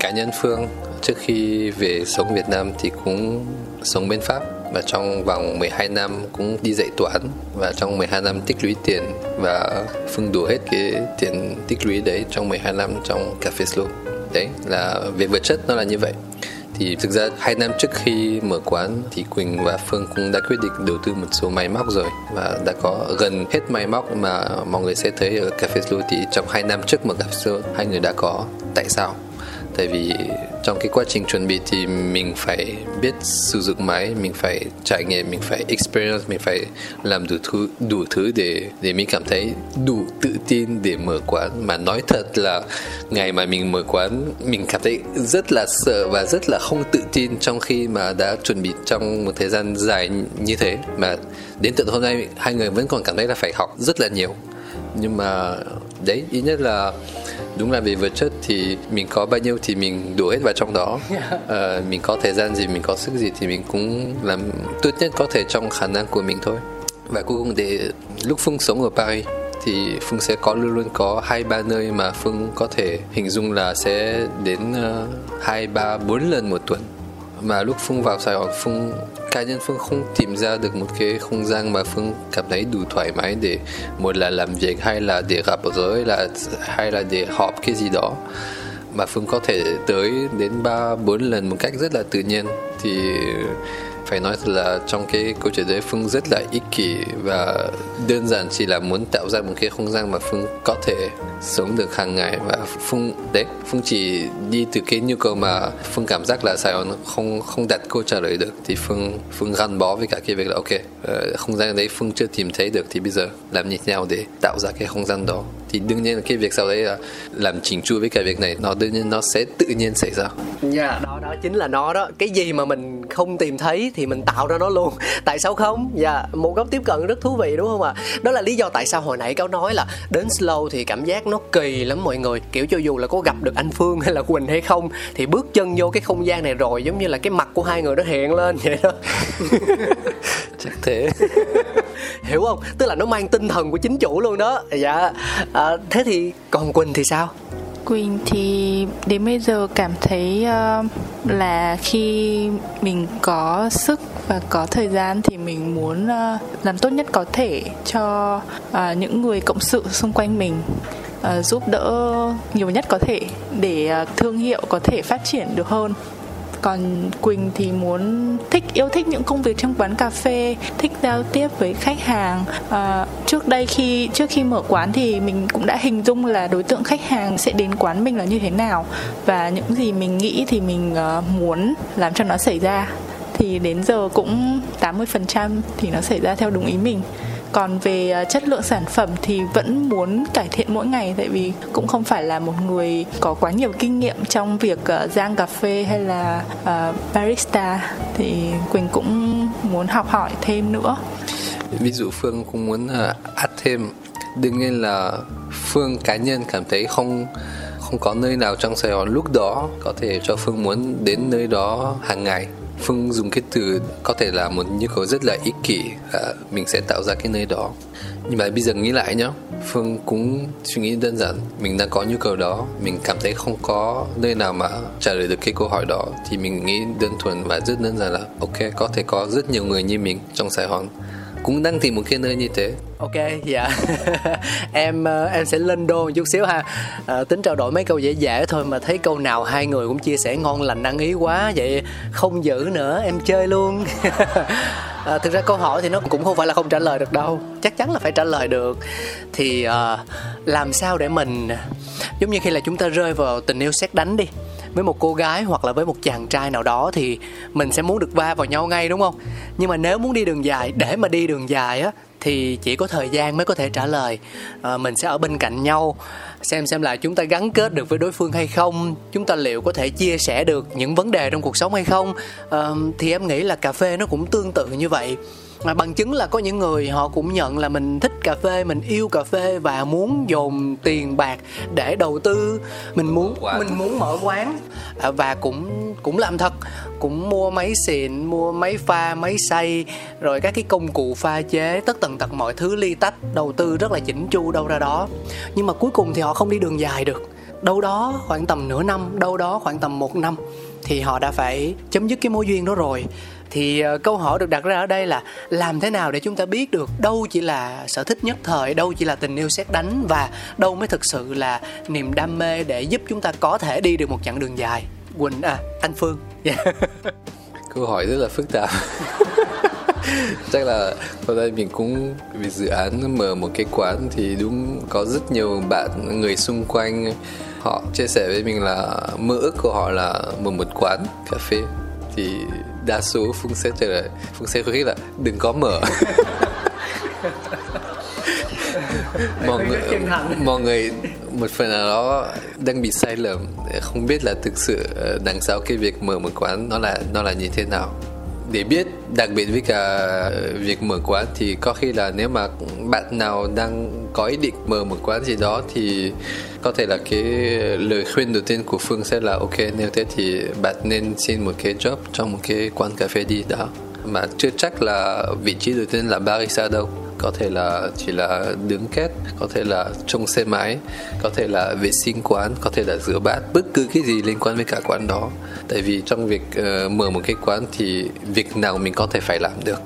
cá nhân phương trước khi về sống Việt Nam thì cũng sống bên Pháp và trong vòng 12 năm cũng đi dạy toán. Và trong 12 năm tích lũy tiền và phương đủ hết cái tiền tích lũy đấy trong 12 năm trong cà phê slow đấy là về vật chất nó là như vậy. Thì thực ra hai năm trước khi mở quán thì Quỳnh và Phương cũng đã quyết định đầu tư một số máy móc rồi. Và đã có gần hết máy móc mà mọi người sẽ thấy ở cà phê slow thì trong hai năm trước mở cà phê slow hai người đã có. Tại sao? Tại vì trong cái quá trình chuẩn bị thì mình phải biết sử dụng máy, mình phải trải nghiệm, mình phải experience, mình phải làm đủ thứ đủ thứ để để mình cảm thấy đủ tự tin để mở quán. Mà nói thật là ngày mà mình mở quán, mình cảm thấy rất là sợ và rất là không tự tin trong khi mà đã chuẩn bị trong một thời gian dài như thế. Mà đến tận hôm nay, hai người vẫn còn cảm thấy là phải học rất là nhiều. Nhưng mà đấy, ít nhất là đúng là về vật chất thì mình có bao nhiêu thì mình đổ hết vào trong đó. Uh, mình có thời gian gì mình có sức gì thì mình cũng làm tốt nhất có thể trong khả năng của mình thôi. Và cuối cùng để lúc phương sống ở paris thì phương sẽ có luôn luôn có hai ba nơi mà phương có thể hình dung là sẽ đến ờ, hai ba bốn lần một tuần mà lúc phương vào sài gòn, phương, cá nhân phương không tìm ra được một cái không gian mà phương cảm thấy đủ thoải mái để một là làm việc hay là để gặp gỡ, là hay là để họp cái gì đó. Mà phương có thể tới đến ba, bốn lần một cách rất là tự nhiên. Thì phải nói thật là trong cái câu chuyện đấy phương rất là ích kỷ và đơn giản chỉ là muốn tạo ra một cái không gian mà phương có thể sống được hàng ngày. Và phương đấy phương chỉ đi từ cái nhu cầu mà phương cảm giác là sài gòn không không đặt câu trả lời được thì phương phương gắn bó với cả cái việc là ok ờ, không gian đấy phương chưa tìm thấy được thì bây giờ làm như thế nào để tạo ra cái không gian đó? Thì đương nhiên là cái việc sau đấy là làm chỉnh chu với cái việc này nó đương nhiên nó sẽ tự nhiên xảy ra. Dạ yeah, đó đó chính là nó đó. Cái gì mà mình không tìm thấy thì mình tạo ra nó luôn. Tại sao không? Dạ một góc tiếp cận rất thú vị đúng không ạ? Đó là lý do tại sao hồi nãy cáo nói là đến slow thì cảm giác nó kỳ lắm mọi người. Kiểu cho dù là có gặp được anh phương hay là quỳnh hay không thì bước chân vô cái không gian này rồi giống như là cái mặt của hai người nó hiện lên vậy đó. Chắc thế. Hiểu không? Tức là nó mang tinh thần của chính chủ luôn đó. Dạ. À, thế thì còn quỳnh thì sao? Quỳnh thì đến bây giờ cảm thấy uh, là khi mình có sức và có thời gian thì mình muốn uh, làm tốt nhất có thể cho uh, những người cộng sự xung quanh mình uh, giúp đỡ nhiều nhất có thể để uh, thương hiệu có thể phát triển được hơn còn quỳnh thì muốn thích yêu thích những công việc trong quán cà phê thích giao tiếp với khách hàng. À, trước đây khi trước khi mở quán thì mình cũng đã hình dung là đối tượng khách hàng sẽ đến quán mình là như thế nào. Và những gì mình nghĩ thì mình uh, muốn làm cho nó xảy ra. Thì đến giờ cũng 80% thì nó xảy ra theo đúng ý mình còn về à, chất lượng sản phẩm thì vẫn muốn cải thiện mỗi ngày tại vì cũng không phải là một người có quá nhiều kinh nghiệm trong việc à, rang cà phê hay là uh, barista. Thì quỳnh cũng muốn học hỏi thêm nữa. Ví dụ phương cũng muốn add thêm. Đương nhiên là phương cá nhân cảm thấy không không có nơi nào trong Sài Gòn lúc đó có thể cho Phương muốn đến nơi đó hàng ngày. Phương dùng cái từ có thể là một nhu cầu rất là ích kỷ là mình sẽ tạo ra cái nơi đó. Nhưng mà bây giờ nghĩ lại nhá, Phương cũng suy nghĩ đơn giản, mình đang có nhu cầu đó, mình cảm thấy không có nơi nào mà trả lời được cái câu hỏi đó, thì mình nghĩ đơn thuần và rất đơn giản là, ok, có thể có rất nhiều người như mình trong Sài Gòn cũng đang tìm một cái nơi như thế. Ok dạ. Em ờ, em sẽ lên đô một chút xíu ha. À, tính trao đổi mấy câu dễ dễ thôi mà thấy câu nào hai người cũng chia sẻ ngon lành ăn ý quá vậy không giữ nữa em chơi luôn. À, thực ra câu hỏi thì nó cũng không phải là không trả lời được đâu. Chắc chắn là phải trả lời được. Thì uh, làm sao để mình giống như khi là chúng ta rơi vào tình yêu xét đánh đi với một cô gái hoặc là với một chàng trai nào đó thì mình sẽ muốn được va vào nhau ngay đúng không? Nhưng mà nếu muốn đi đường dài để mà đi đường dài á thì chỉ có thời gian mới có thể trả lời. À, mình sẽ ở bên cạnh nhau xem xem là chúng ta gắn kết được với đối phương hay không chúng ta liệu có thể chia sẻ được những vấn đề trong cuộc sống hay không. À, thì em nghĩ là cà phê nó cũng tương tự như vậy mà bằng chứng là có những người họ cũng nhận là mình thích cà phê mình yêu cà phê và muốn dồn tiền bạc để đầu tư. Mình muốn mình muốn mở quán. À, và cũng cũng làm thật. Cũng mua máy xịn mua máy pha máy xay rồi các cái công cụ pha chế tất tần tật mọi thứ ly tách đầu tư rất là chỉnh chu đâu ra đó. Nhưng mà cuối cùng thì họ không đi đường dài được. Đâu đó khoảng tầm nửa năm đâu đó khoảng tầm một năm thì họ đã phải chấm dứt cái mối duyên đó rồi thì uh, câu hỏi được đặt ra ở đây là làm thế nào để chúng ta biết được đâu chỉ là sở thích nhất thời đâu chỉ là tình yêu xét đánh và đâu mới thực sự là niềm đam mê để giúp chúng ta có thể đi được một chặng đường dài? Quỳnh à anh phương. Yeah. Dạ. câu hỏi rất là phức tạp. Chắc là hôm nay mình cũng vì dự án mở một cái quán thì đúng có rất nhiều bạn người xung quanh họ chia sẻ với mình là mơ ước của họ là mở một quán cà phê. Thì đa số phương sẽ trả lời phương sẽ khuyến khích là đừng có mở mọi người mọi người một phần nào đó đang bị sai lầm không biết là thực sự ờ, đằng sau cái việc mở một quán nó là nó là như thế nào để biết, đặc biệt với cả việc mở quán thì có khi là nếu mà bạn nào đang có ý định mở một quán gì đó thì có thể là cái lời khuyên đầu tiên của phương sẽ là, ok, nếu thế thì bạn nên xin một cái job trong một cái quán cà phê đi đó. Mà chưa chắc là vị trí đầu tiên là barista đâu có thể là chỉ là đứng két, có thể là trông xe máy có thể là vệ sinh quán có thể là rửa bát bất cứ cái gì liên quan với cả quán đó. Tại vì trong việc uh, mở một cái quán thì việc nào mình có thể phải làm được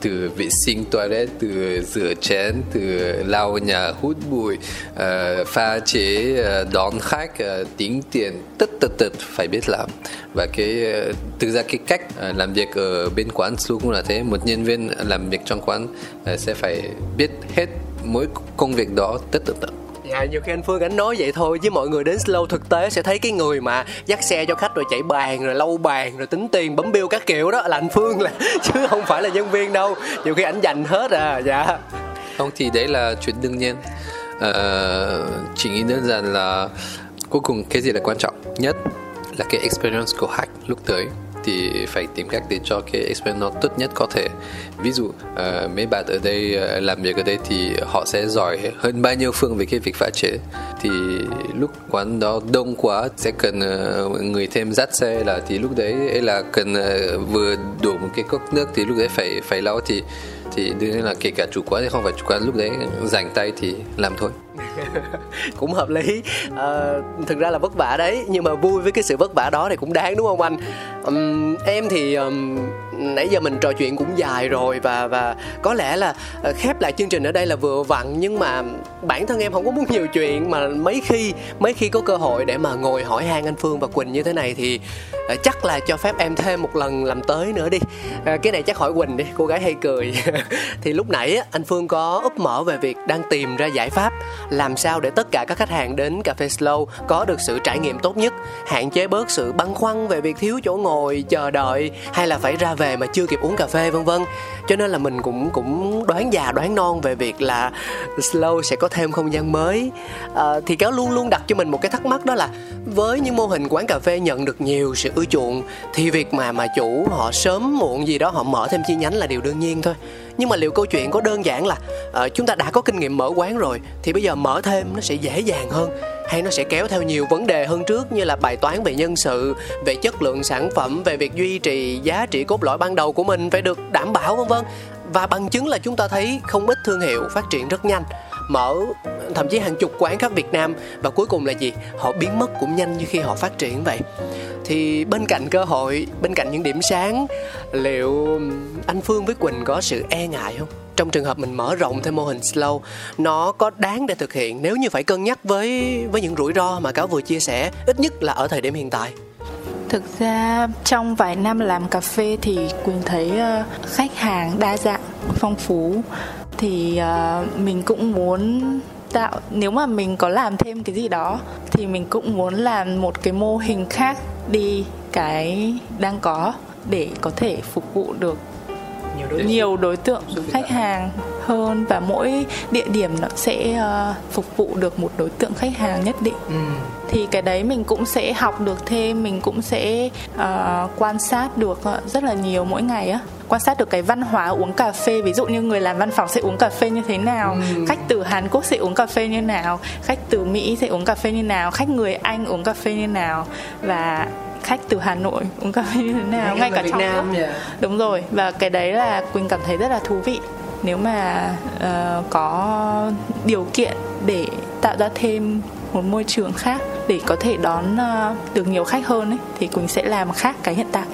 từ vệ sinh toilet từ rửa chén từ lau nhà hút bụi uh, pha chế uh, đón khách uh, tính tiền tất tật tật phải biết làm. Và cái uh, thực ra cái cách uh, làm việc ở bên quán luôn cũng là thế. Một nhân viên làm việc trong quán uh, sẽ phải biết hết mỗi công việc đó tất tật tật Dạ, nhiều khi anh Phương anh nói vậy thôi chứ mọi người đến slow thực tế sẽ thấy cái người mà dắt xe cho khách rồi chạy bàn rồi lâu bàn rồi tính tiền bấm bill các kiểu đó là anh Phương là chứ không phải là nhân viên đâu. Nhiều khi ảnh dành hết à dạ. Không thì đấy là chuyện đương nhiên. Ờ, chỉ nghĩ đơn giản là cuối cùng cái gì là quan trọng nhất là cái experience của khách lúc tới thì phải tìm cách để cho cái experience nó tốt nhất có thể. Ví dụ uh, mấy bạn ở đây uh, làm việc ở đây thì họ sẽ giỏi hơn bao nhiêu phương về cái việc pha chế. Thì lúc quán đó đông quá sẽ cần uh, người thêm dắt xe là thì lúc đấy là cần uh, vừa đổ một cái cốc nước thì lúc đấy phải phải lau. Thì thì đương nhiên là kể cả chủ quán thì không phải chủ quán lúc đấy rảnh tay thì làm thôi cũng hợp lý. À, thực ra là vất vả đấy nhưng mà vui với cái sự vất vả đó thì cũng đáng đúng không anh? Um, em thì um, nãy giờ mình trò chuyện cũng dài rồi và và có lẽ là ờ, khép lại chương trình ở đây là vừa vặn nhưng mà bản thân em không có muốn nhiều chuyện mà mấy khi mấy khi có cơ hội để mà ngồi hỏi han anh Phương và Quỳnh như thế này thì uh, chắc là cho phép em thêm một lần làm tới nữa đi. À, cái này chắc hỏi Quỳnh đi cô gái hay cười. Thì lúc nãy anh Phương có úp mở về việc đang tìm ra giải pháp làm sao để tất cả các khách hàng đến cà phê slow có được sự trải nghiệm tốt nhất? Hạn chế bớt sự băn khoăn về việc thiếu chỗ ngồi chờ đợi hay là phải ra về mà chưa kịp uống cà phê vân vân. Cho nên là mình cũng cũng đoán già đoán non về việc là slow sẽ có thêm không gian mới. À, thì cáo luôn luôn đặt cho mình một cái thắc mắc đó là với những mô hình quán cà phê nhận được nhiều sự ưa chuộng thì việc mà mà chủ họ sớm muộn gì đó họ mở thêm chi nhánh là điều đương nhiên thôi nhưng mà liệu câu chuyện có đơn giản là uh, chúng ta đã có kinh nghiệm mở quán rồi thì bây giờ mở thêm nó sẽ dễ dàng hơn? Hay nó sẽ kéo theo nhiều vấn đề hơn trước như là bài toán về nhân sự về chất lượng sản phẩm về việc duy trì giá trị cốt lõi ban đầu của mình phải được đảm bảo vân vân? Và bằng chứng là chúng ta thấy không ít thương hiệu phát triển rất nhanh mở thậm chí hàng chục quán khắp Việt Nam và cuối cùng là gì? Họ biến mất cũng nhanh như khi họ phát triển vậy. Thì bên cạnh cơ hội, bên cạnh những điểm sáng, liệu anh Phương với Quỳnh có sự e ngại không? Trong trường hợp mình mở rộng thêm mô hình slow, nó có đáng để thực hiện nếu như phải cân nhắc với với những rủi ro mà cáo vừa chia sẻ, ít nhất là ở thời điểm hiện tại thực ra trong vài năm làm cà phê thì quỳnh thấy ờ, khách hàng đa dạng, phong phú. Thì ờ, mình cũng muốn tạo, nếu mà mình có làm thêm cái gì đó thì mình cũng muốn làm một cái mô hình khác đi cái đang có để có thể phục vụ được nhiều đối, nhiều đối tượng khách hàng hơn và mỗi địa điểm nó sẽ uh, phục vụ được một đối tượng khách hàng nhất định. Ừ. thì cái đấy mình cũng sẽ học được thêm mình cũng sẽ uh, quan sát được rất là nhiều mỗi ngày á. Quan sát được cái văn hóa uống cà phê ví dụ như người làm văn phòng sẽ uống cà phê như thế nào ừ. khách từ hàn quốc sẽ uống cà phê như nào khách từ mỹ sẽ uống cà phê như nào khách người anh uống cà phê như nào. Và khách từ Hà Nội uống cà phê như thế nào ngay cả Việt trong Nam nước. đúng rồi và cái đấy là Quỳnh cảm thấy rất là thú vị. Nếu mà uh, có điều kiện để tạo ra thêm một môi trường khác để có thể đón uh, được nhiều khách hơn ấy, thì Quỳnh sẽ làm khác cái hiện tại.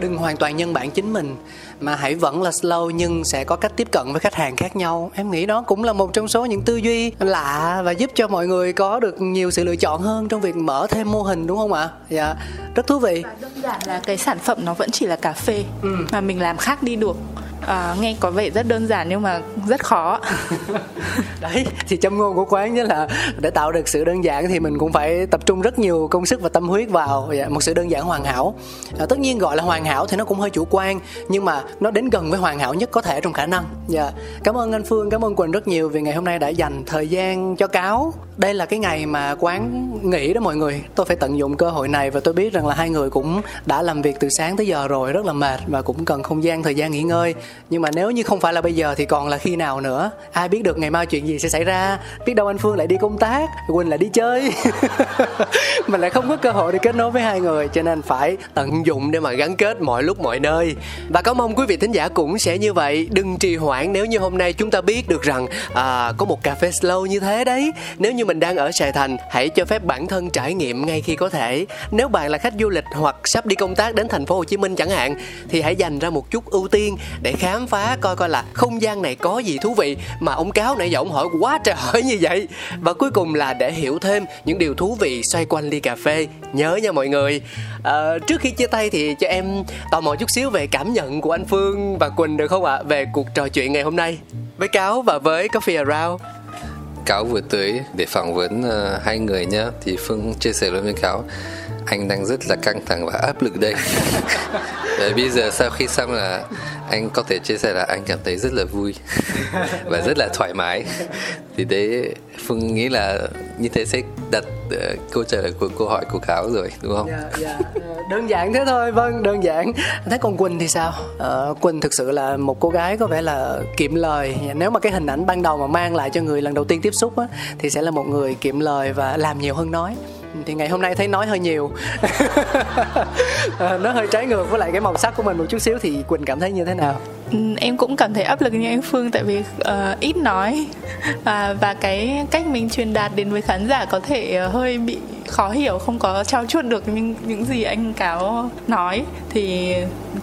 Đừng hoàn toàn nhân bản chính mình mà hãy vẫn là slow nhưng sẽ có cách tiếp cận với khách hàng khác nhau. Em nghĩ đó cũng là một trong số những tư duy lạ và giúp cho mọi người có được nhiều sự lựa chọn hơn trong việc mở thêm mô hình đúng không ạ? Dạ rất thú vị. Đơn giản là cái sản phẩm nó vẫn chỉ là cà phê ừ. mà mình làm khác đi được. À, nghe có vẻ rất đơn giản nhưng mà rất khó. Đấy thì châm ngôn của quán nhớ là để tạo được sự đơn giản thì mình cũng phải tập trung rất nhiều công sức và tâm huyết vào dạ, một sự đơn giản hoàn hảo. À, tất nhiên gọi là hoàn hảo thì nó cũng hơi chủ quan nhưng mà nó đến gần với hoàn hảo nhất có thể trong khả năng. Dạ. Cảm ơn anh phương, cảm ơn quỳnh rất nhiều vì ngày hôm nay đã dành thời gian cho cáo. Đây là cái ngày mà quán nghỉ đó mọi người. Tôi phải tận dụng cơ hội này và tôi biết rằng là hai người cũng đã làm việc từ sáng tới giờ rồi, rất là mệt và cũng cần không gian, thời gian nghỉ ngơi. Nhưng mà nếu như không phải là bây giờ thì còn là khi nào nữa? Ai biết được ngày mai chuyện gì sẽ xảy ra? Biết đâu anh phương lại đi công tác, quỳnh lại đi chơi. Mình lại không có cơ hội để kết nối với hai người, cho nên phải tận dụng để mà gắn kết mọi lúc mọi nơi. Và có mong quý vị thính giả cũng sẽ như vậy. Đừng trì hoãn nếu như hôm nay chúng ta biết được rằng à, có một cà phê slow như thế đấy. Nếu như mình đang ở sài thành hãy cho phép bản thân trải nghiệm ngay khi có thể. Nếu bạn là khách du lịch hoặc sắp đi công tác đến thành phố hồ chí minh chẳng hạn thì hãy dành ra một chút ưu tiên để khám phá coi coi là không gian này có gì thú vị mà ông cáo nãy giờ ông hỏi quá trời hỏi như vậy. Và cuối cùng là để hiểu thêm những điều thú vị xoay quanh ly cà phê. Nhớ nha mọi người. À, trước khi chia tay thì cho em tò mò chút xíu về cảm nhận của anh phương và quỳnh được không ạ? Về cuộc trò chuyện ngày hôm nay. Với cáo và với coffee around cáo vừa tới để phỏng vấn uh, hai người nhá thì phương chia sẻ luôn với cáo. Anh đang rất là căng thẳng và áp lực đây. Và bây giờ sau khi xong là anh có thể chia sẻ là anh cảm thấy rất là vui và rất là thoải mái. Thì đấy phương nghĩ là như thế sẽ đặt uh, câu trả lời của câu hỏi của cáo rồi đúng không? Yeah, yeah. Đơn giản thế thôi, vâng, đơn giản. Thế còn Quỳnh thì sao? uh, Quỳnh thực sự là một cô gái có vẻ là kiệm lời. Dạ, nếu mà cái hình ảnh ban đầu mà mang lại cho người lần đầu tiên tiếp xúc á, thì sẽ là một người kiệm lời và làm nhiều hơn nói thì ngày hôm nay thấy nói hơi nhiều. Ờ, nó hơi trái ngược với lại cái màu sắc của mình một chút xíu thì quỳnh cảm thấy như thế nào? Ừ, em cũng cảm thấy áp lực như anh Phương tại vì uh, ít nói. À, và cái cách mình truyền đạt đến với khán giả có thể uh, hơi bị khó hiểu không có trao chuốt được những những gì anh cáo nói thì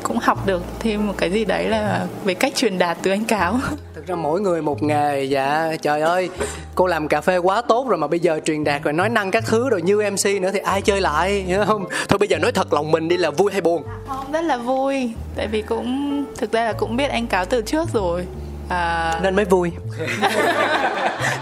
cũng học được thêm một cái gì đấy là về cách truyền đạt từ anh cáo. Thực ra mỗi người một nghề dạ trời ơi. Cô làm cà phê quá tốt rồi mà bây giờ truyền đạt rồi nói năng các thứ rồi như mc nữa thì ai chơi lại hiểu không? Thôi bây giờ nói thật lòng mình đi là vui hay buồn? Không rất là vui. Tại vì cũng thực ra là cũng biết anh cáo từ trước rồi à... nên mới vui.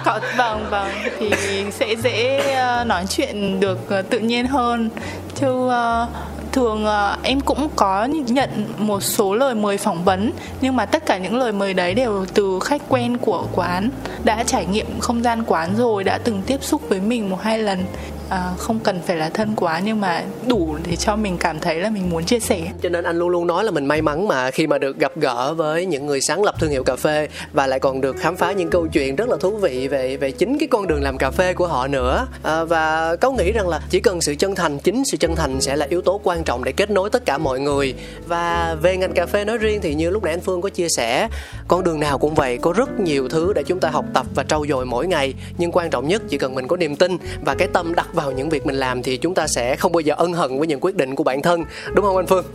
Có vâng vâng. Thì sẽ dễ uh, nói chuyện được uh, tự nhiên hơn. Chứ uh, thường uh, em cũng có nhận một số lời mời phỏng vấn nhưng mà tất cả những lời mời đấy đều từ khách quen của quán. Đã trải nghiệm không gian quán rồi đã từng tiếp xúc với mình một hai lần à, không cần phải là thân quá nhưng mà đủ để cho mình cảm thấy là mình muốn chia sẻ. Cho nên anh luôn luôn nói là mình may mắn mà khi mà được gặp gỡ với những người sáng lập thương hiệu cà phê và lại còn được khám phá những câu chuyện rất là thú vị về về chính cái con đường làm cà phê của họ nữa. À, và có nghĩ rằng là chỉ cần sự chân thành chính sự chân thành sẽ là yếu tố quan trọng để kết nối tất cả mọi người. Và về ngành cà phê nói riêng thì như lúc nãy anh Phương có chia sẻ con đường nào cũng vậy có rất nhiều thứ để chúng ta học tập và trau dồi mỗi ngày. Nhưng quan trọng nhất chỉ cần mình có niềm tin và cái tâm đặt vào những việc mình làm thì chúng ta sẽ không bao giờ ân hận với những quyết định của bản thân đúng không anh phương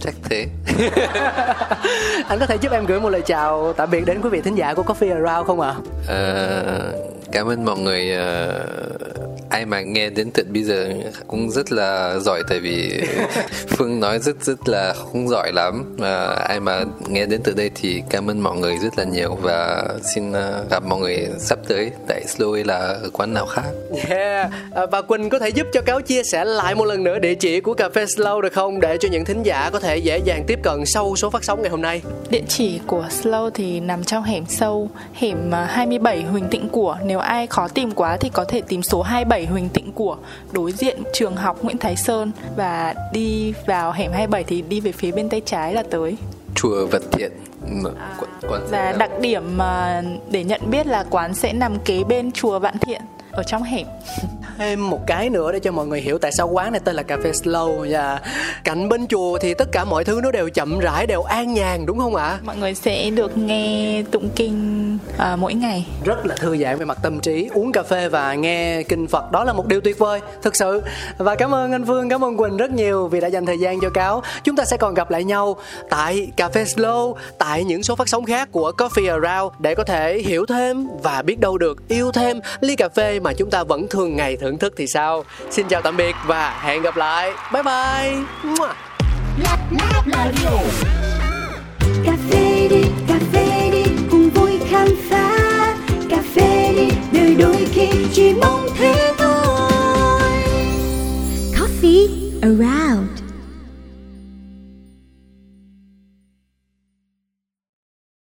chắc thế anh có thể giúp em gửi một lời chào tạm biệt đến quý vị thính giả của Coffee Around không ạ? À? À, cảm ơn mọi người uh, ai mà nghe đến tận bây giờ cũng rất là giỏi tại vì phương nói rất rất là không giỏi lắm. Và ai mà nghe đến từ đây thì cảm ơn mọi người rất là nhiều và xin ờ, gặp mọi người sắp tới tại Slow là ở quán nào khác. Yeah. À, và Quỳnh có thể giúp cho cáo chia sẻ lại một lần nữa địa chỉ của cà phê Slow được không? Để cho những thính giả có thể dễ dàng tiếp cận sau số phát sóng ngày hôm nay. Địa chỉ của Slow thì nằm trong hẻm sâu hẻm 27 ờ, Huỳnh Tịnh Của. Nếu ai khó tìm quá thì có thể tìm số 27 27 Huỳnh Tịnh của đối diện trường học Nguyễn Thái Sơn và đi vào hẻm 27 thì đi về phía bên tay trái là tới. Chùa Vật Thiện à, và đặc điểm để nhận biết là quán sẽ nằm kế bên chùa Vạn Thiện ở trong hẻm thêm một cái nữa để cho mọi người hiểu tại sao quán này tên là cà phê slow. Và cạnh bên chùa thì tất cả mọi thứ nó đều chậm rãi đều an nhàn đúng không ạ? Mọi người sẽ được nghe tụng kinh uh, mỗi ngày. Rất là thư giãn về mặt tâm trí uống cà phê và nghe kinh phật. Đó là một điều tuyệt vời thực sự. Và cảm ơn anh phương cảm ơn quỳnh rất nhiều vì đã dành thời gian cho cáo. Chúng ta sẽ còn gặp lại nhau tại cà phê slow tại những số phát sóng khác của coffee around để có thể hiểu thêm và biết đâu được yêu thêm ly cà phê mà chúng ta vẫn thường ngày thưởng thức thì sao? Xin chào tạm biệt và hẹn gặp lại. Bye bye. Cà phê đi, cà phê đi, cùng vui khám phá. Cà phê đi đời đôi khi chỉ mong thế thôi. Coffee around.